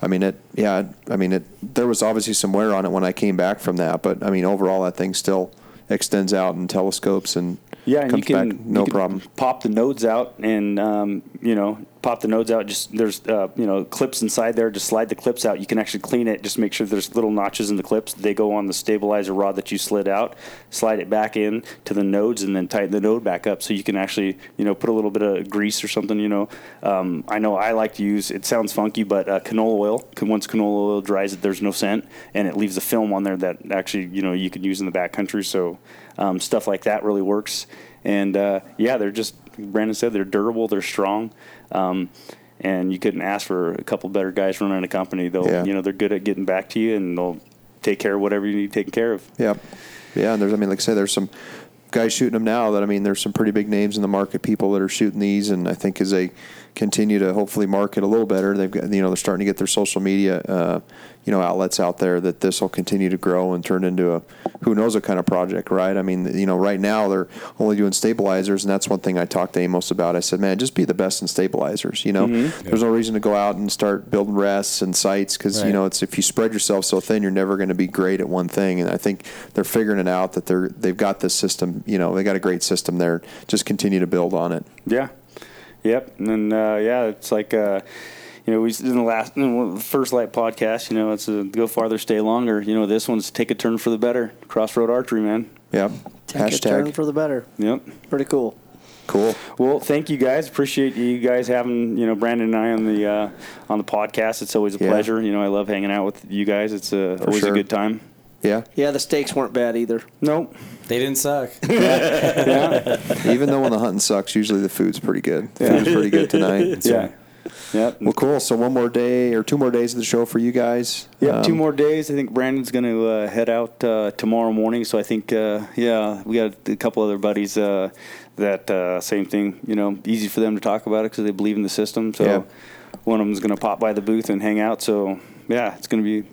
[SPEAKER 3] I mean it. Yeah, I mean it. There was obviously some wear on it when I came back from that, but I mean overall that thing still extends out and telescopes and
[SPEAKER 1] Yeah, and you can
[SPEAKER 3] back no
[SPEAKER 1] you can
[SPEAKER 3] problem.
[SPEAKER 1] Pop the nodes out, and um, you know, pop the nodes out. Just there's uh, you know clips inside there. Just slide the clips out. You can actually clean it. Just make sure there's little notches in the clips. They go on the stabilizer rod that you slid out. Slide it back in to the nodes, and then tighten the node back up. So you can actually you know put a little bit of grease or something. You know, um, I know I like to use. It sounds funky, but uh, canola oil. Once canola oil dries, it there's no scent, and it leaves a film on there that actually you know you can use in the backcountry. So um, stuff like that really works. And uh, yeah, they're just Brandon said they're durable, they're strong, um, and you couldn't ask for a couple better guys running a company. They'll
[SPEAKER 3] Yeah.
[SPEAKER 1] you know they're good at getting back to you, and they'll take care of whatever you need taken care of.
[SPEAKER 3] Yep. Yeah, and there's I mean, like I say, there's some guys shooting them now that I mean, there's some pretty big names in the market, people that are shooting these, and I think as they continue to hopefully market a little better, they've got you know they're starting to get their social media uh, you know outlets out there that this will continue to grow and turn into a who knows what kind of project, right? I mean, you know, right now they're only doing stabilizers, and that's one thing I talked to Amos about. I said, man, just be the best in stabilizers. You know, there's no reason to go out and start building rests and sights because you know it's if you spread yourself so thin, you're never going to be great at one thing. And I think they're figuring it out that they're they've got this system. You know, they got a great system there. Just continue to build on it.
[SPEAKER 1] Yeah, yep. And then uh, yeah, it's like. Uh, you know, we in the last, in the First Lite podcast. You know, it's a go farther, stay longer. You know, this one's take a turn for the better. Crossroad archery, man.
[SPEAKER 3] Yep.
[SPEAKER 4] Take a turn for the better.
[SPEAKER 1] Yep.
[SPEAKER 4] Pretty cool.
[SPEAKER 3] cool.
[SPEAKER 1] Well, thank you guys. Appreciate you guys having you know Brandon and I on the uh, on the podcast. It's always a
[SPEAKER 3] Yeah.
[SPEAKER 1] pleasure. You know, I love hanging out with you guys. It's uh, always
[SPEAKER 3] sure.
[SPEAKER 1] a good time.
[SPEAKER 3] Yeah.
[SPEAKER 4] Yeah, the steaks weren't bad either.
[SPEAKER 1] Nope.
[SPEAKER 2] they didn't suck.
[SPEAKER 3] Even though when the hunting sucks, usually the food's pretty good. The food's pretty good tonight.
[SPEAKER 1] Yeah. Yep.
[SPEAKER 3] Well, cool. So one more day or two more days of the show for you guys.
[SPEAKER 1] Yeah, two
[SPEAKER 3] Um,
[SPEAKER 1] more days. I think Brandon's going to uh, head out uh, tomorrow morning. So I think, uh, yeah, we got a couple other buddies uh, that uh, same thing. You know, easy for them to talk about it because they believe in the system. So
[SPEAKER 3] Yeah.
[SPEAKER 1] one of them's going to pop by the booth and hang out. So yeah, it's going to be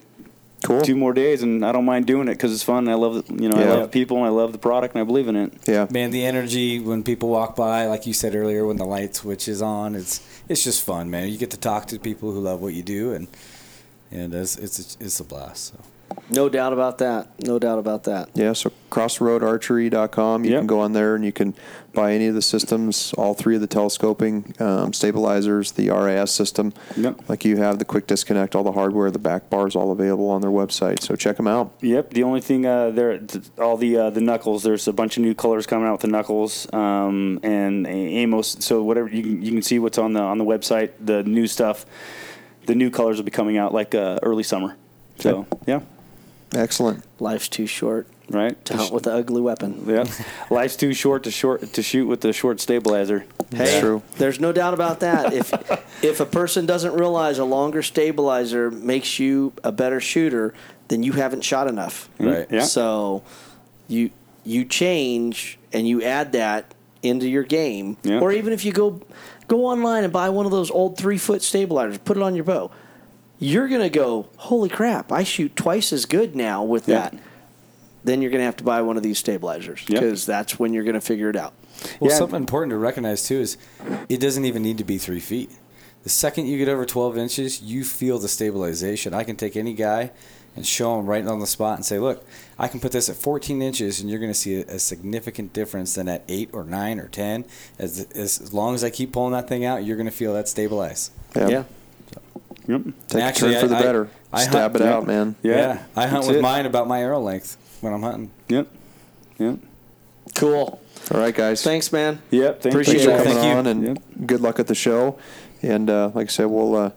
[SPEAKER 3] Cool.
[SPEAKER 1] two more days, and I don't mind doing it because it's fun. I love, it. you know, I love people and I love the product and I believe in it.
[SPEAKER 3] Yeah.
[SPEAKER 2] Man, the energy when people walk by, like you said earlier, when the light switch is on, it's it's just fun, man. You get to talk to people who love what you do, and and it's it's it's a blast. So.
[SPEAKER 4] No doubt about that. No doubt about that.
[SPEAKER 3] Yeah, so crossroadarchery.com. You
[SPEAKER 1] Yep.
[SPEAKER 3] can go on there and you can buy any of the systems, all three of the telescoping um, stabilizers, the RAS system,
[SPEAKER 1] Yep.
[SPEAKER 3] like you have, the quick disconnect, all the hardware, the back bars, all available on their website. So check them out.
[SPEAKER 1] Yep. The only thing uh, there, all the uh, the knuckles. There's a bunch of new colors coming out with the knuckles, um, and Amos. So whatever you can, you can see what's on the on the website. The new stuff, the new colors will be coming out like uh, early summer. So yeah,
[SPEAKER 3] Excellent.
[SPEAKER 4] Life's too short
[SPEAKER 1] right.
[SPEAKER 4] to hunt with an ugly weapon.
[SPEAKER 1] Yeah, life's too short to short to shoot with the short stabilizer.
[SPEAKER 4] Hey,
[SPEAKER 3] true.
[SPEAKER 4] there's no doubt about that. If if a person doesn't realize a longer stabilizer makes you a better shooter, then you haven't shot enough. Mm-hmm.
[SPEAKER 2] Right.
[SPEAKER 1] Yeah.
[SPEAKER 4] So you you change and you add that into your game,
[SPEAKER 1] Yeah.
[SPEAKER 4] or even if you go go online and buy one of those old three foot stabilizers, put it on your bow. You're gonna go, holy crap! I shoot twice as good now with
[SPEAKER 1] Yeah.
[SPEAKER 4] that. Then you're gonna have to buy one of these stabilizers
[SPEAKER 1] Yep.
[SPEAKER 4] because that's when you're gonna figure it out.
[SPEAKER 2] Well,
[SPEAKER 1] Yeah.
[SPEAKER 2] something important to recognize too is it doesn't even need to be three feet. The second you get over 12 inches, you feel the stabilization. I can take any guy and show him right on the spot and say, look, I can put this at 14 inches and you're going to see a, a significant difference than at 8 or 9 or 10. As, as, as long as I keep pulling that thing out, you're going to feel that stabilize.
[SPEAKER 3] Yeah.
[SPEAKER 4] yeah.
[SPEAKER 1] Yep.
[SPEAKER 3] Take
[SPEAKER 2] Actually,
[SPEAKER 3] a turn for
[SPEAKER 2] I-
[SPEAKER 3] the better.
[SPEAKER 2] I
[SPEAKER 3] Stab
[SPEAKER 2] hunt-
[SPEAKER 3] it
[SPEAKER 1] yeah.
[SPEAKER 3] out, man.
[SPEAKER 1] Yeah.
[SPEAKER 2] I hunt
[SPEAKER 1] That's
[SPEAKER 2] with
[SPEAKER 1] it.
[SPEAKER 2] mine about my arrow length when I'm hunting.
[SPEAKER 1] Yep. Yep.
[SPEAKER 4] Cool.
[SPEAKER 3] All right, guys.
[SPEAKER 4] Thanks, man.
[SPEAKER 1] Yep. Thank
[SPEAKER 4] Appreciate
[SPEAKER 3] Thanks
[SPEAKER 1] you.
[SPEAKER 3] for coming
[SPEAKER 2] Thank you.
[SPEAKER 3] on, and
[SPEAKER 1] Yep.
[SPEAKER 3] good luck at the show. And uh, like I said, we'll uh,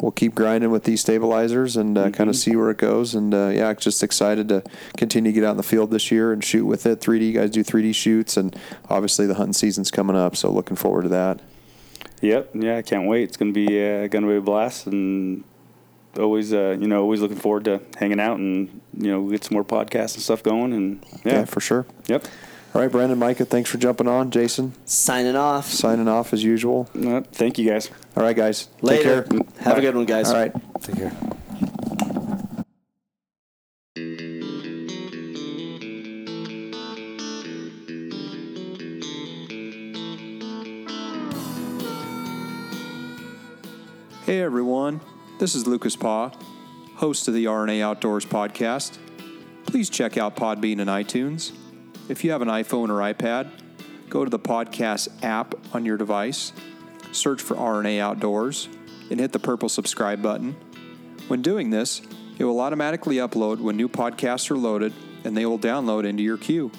[SPEAKER 3] we'll keep grinding with these stabilizers and uh, kind of see where it goes. And uh, yeah, just excited to continue to get out in the field this year and shoot with it. 3D you guys do 3D shoots, and obviously the hunting season's coming up, so looking forward to that.
[SPEAKER 1] Yep. Yeah, I can't wait. It's gonna be uh, gonna be a blast, and always uh, you know always looking forward to hanging out and you know get some more podcasts and stuff going. And yeah,
[SPEAKER 3] Yeah, for sure.
[SPEAKER 1] Yep.
[SPEAKER 3] All right, Brandon, Micah, thanks for jumping on. Jason,
[SPEAKER 4] Signing off.
[SPEAKER 3] signing off as usual.
[SPEAKER 1] Yep. Thank you guys.
[SPEAKER 3] All right, guys.
[SPEAKER 4] Later.
[SPEAKER 3] Take care.
[SPEAKER 4] Have a good one, guys.
[SPEAKER 3] All right.
[SPEAKER 2] Take care.
[SPEAKER 3] Hey everyone, this is Lucas Paw, host of the RNA Outdoors podcast. Please check out Podbean and iTunes. If you have an iPhone or iPad, go to the podcast app on your device, search for RNA Outdoors, and hit the purple subscribe button. When doing this, it will automatically upload when new podcasts are loaded and they will download into your queue.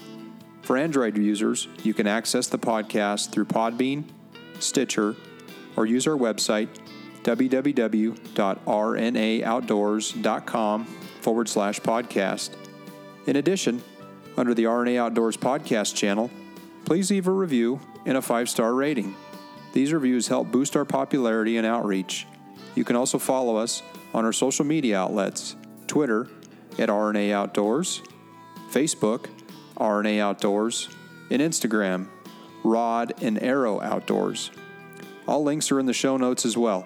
[SPEAKER 3] For Android users, you can access the podcast through Podbean, Stitcher, or use our website www.rnaoutdoors.com forward slash podcast. In addition, under the RNA Outdoors podcast channel, please leave a review and a five star rating. These reviews help boost our popularity and outreach. You can also follow us on our social media outlets Twitter at RNA Outdoors, Facebook, RNA Outdoors, and Instagram, Rod and Arrow Outdoors. All links are in the show notes as well.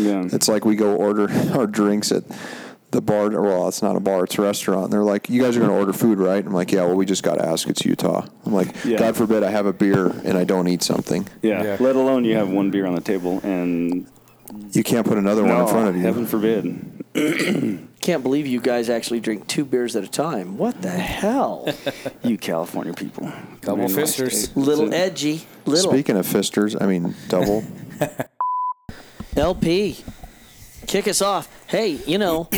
[SPEAKER 1] Yeah.
[SPEAKER 3] It's like we go order our drinks at the bar. Well, it's not a bar; it's a restaurant. And they're like, "You guys are going to order food, right?" I'm like, "Yeah." Well, we just got to ask. It's Utah. I'm like,
[SPEAKER 1] Yeah.
[SPEAKER 3] "God forbid I have a beer and I don't eat something.
[SPEAKER 1] yeah.
[SPEAKER 2] Yeah.
[SPEAKER 1] Let alone you have one beer on the table and
[SPEAKER 3] You can't put another one in front of you."
[SPEAKER 1] Heaven forbid.
[SPEAKER 4] Can't believe you guys actually drink two beers at a time. What the hell?
[SPEAKER 1] You California people.
[SPEAKER 2] Couple
[SPEAKER 1] Man,
[SPEAKER 2] fisters.
[SPEAKER 4] Little edgy. Little.
[SPEAKER 3] Speaking of fisters, I mean double.
[SPEAKER 4] LP, kick us off. Hey, you know,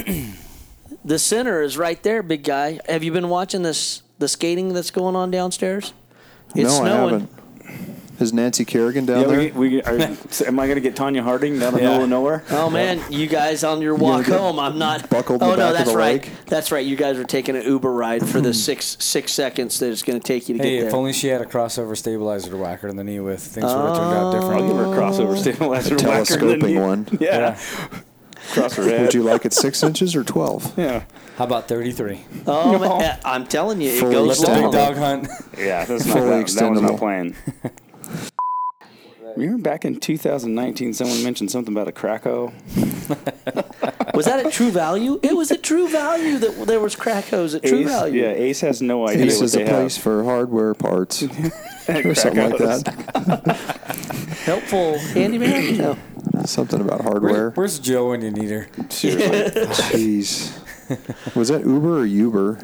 [SPEAKER 4] the center is right there, big guy. Have you been watching this the skating that's going on downstairs? It's
[SPEAKER 3] no, I
[SPEAKER 4] snowing.
[SPEAKER 3] haven't. Is Nancy Kerrigan down
[SPEAKER 1] Yeah,
[SPEAKER 3] there?
[SPEAKER 1] we, we are, am I going to get Tonya Harding down the
[SPEAKER 2] Yeah.
[SPEAKER 1] middle of nowhere?
[SPEAKER 4] Oh man, you guys on your walk
[SPEAKER 3] get
[SPEAKER 4] home. I'm not.
[SPEAKER 3] buckled in
[SPEAKER 4] oh
[SPEAKER 3] the
[SPEAKER 4] no,
[SPEAKER 3] back of
[SPEAKER 4] that's
[SPEAKER 3] the
[SPEAKER 4] right.
[SPEAKER 3] lake?
[SPEAKER 4] That's right. You guys are taking an Uber ride for the hmm. six six seconds that it's going to take you to
[SPEAKER 2] Hey,
[SPEAKER 4] get there.
[SPEAKER 2] if only she had a crossover stabilizer to whack her in the knee with, things would have turned out
[SPEAKER 1] oh.
[SPEAKER 2] different.
[SPEAKER 1] I'll give her a crossover stabilizer.
[SPEAKER 3] A
[SPEAKER 1] in the
[SPEAKER 3] telescoping
[SPEAKER 1] knee.
[SPEAKER 3] one.
[SPEAKER 1] Yeah.
[SPEAKER 2] Yeah.
[SPEAKER 1] Her head.
[SPEAKER 3] Would you like it six inches or twelve?
[SPEAKER 1] yeah.
[SPEAKER 2] How about 33?
[SPEAKER 4] oh, man, I'm telling you, it
[SPEAKER 3] Fully
[SPEAKER 4] goes
[SPEAKER 2] Little
[SPEAKER 3] extendable.
[SPEAKER 2] big
[SPEAKER 4] long.
[SPEAKER 2] dog hunt.
[SPEAKER 1] Yeah, that's not
[SPEAKER 3] Fully
[SPEAKER 1] that, that was
[SPEAKER 3] extendable.
[SPEAKER 1] not playing. Remember back in 2019, someone mentioned something about a Krakow.
[SPEAKER 4] Was that at True Value? It was at True Value that there was Crackows at True
[SPEAKER 1] Ace,
[SPEAKER 4] Value.
[SPEAKER 1] yeah, Ace has no idea
[SPEAKER 3] This is a place
[SPEAKER 1] have.
[SPEAKER 3] for hardware parts or something like that.
[SPEAKER 4] Helpful handyman? No.
[SPEAKER 3] Something about hardware.
[SPEAKER 2] where's Jill when you need her?
[SPEAKER 1] Seriously.
[SPEAKER 3] Jeez. Was that Uber or Uber?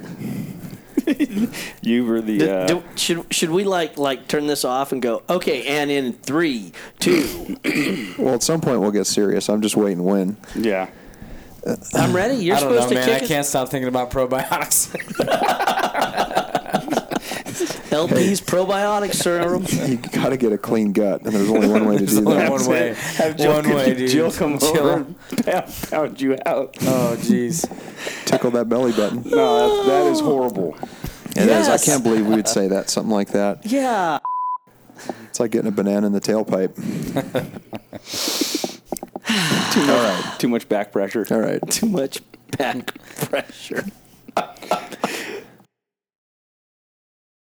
[SPEAKER 1] you were the.
[SPEAKER 4] Do-
[SPEAKER 1] Uh,
[SPEAKER 4] do- should should we like like turn this off and go okay and in three two
[SPEAKER 3] Well, at some point we'll get serious. I'm just waiting when.
[SPEAKER 1] yeah.
[SPEAKER 4] I'm ready you're
[SPEAKER 2] I don't know,
[SPEAKER 4] supposed to
[SPEAKER 2] man. I
[SPEAKER 4] kick us
[SPEAKER 2] can't stop thinking about probiotics.
[SPEAKER 4] LP's probiotic serum
[SPEAKER 3] You got to get a clean gut, and there's only one way to do that.
[SPEAKER 2] one way.
[SPEAKER 1] Have Jill,
[SPEAKER 2] One way, dude.
[SPEAKER 1] Jill come
[SPEAKER 2] Jill.
[SPEAKER 1] over and pound, pound you out.
[SPEAKER 2] oh, jeez.
[SPEAKER 3] Tickle that belly button.
[SPEAKER 1] No, that, that is horrible.
[SPEAKER 3] It is. I can't believe we would say that. Something like that.
[SPEAKER 4] yeah
[SPEAKER 3] It's like getting a banana in the tailpipe.
[SPEAKER 1] Too much, Too much back pressure.
[SPEAKER 3] All right.
[SPEAKER 4] too much back pressure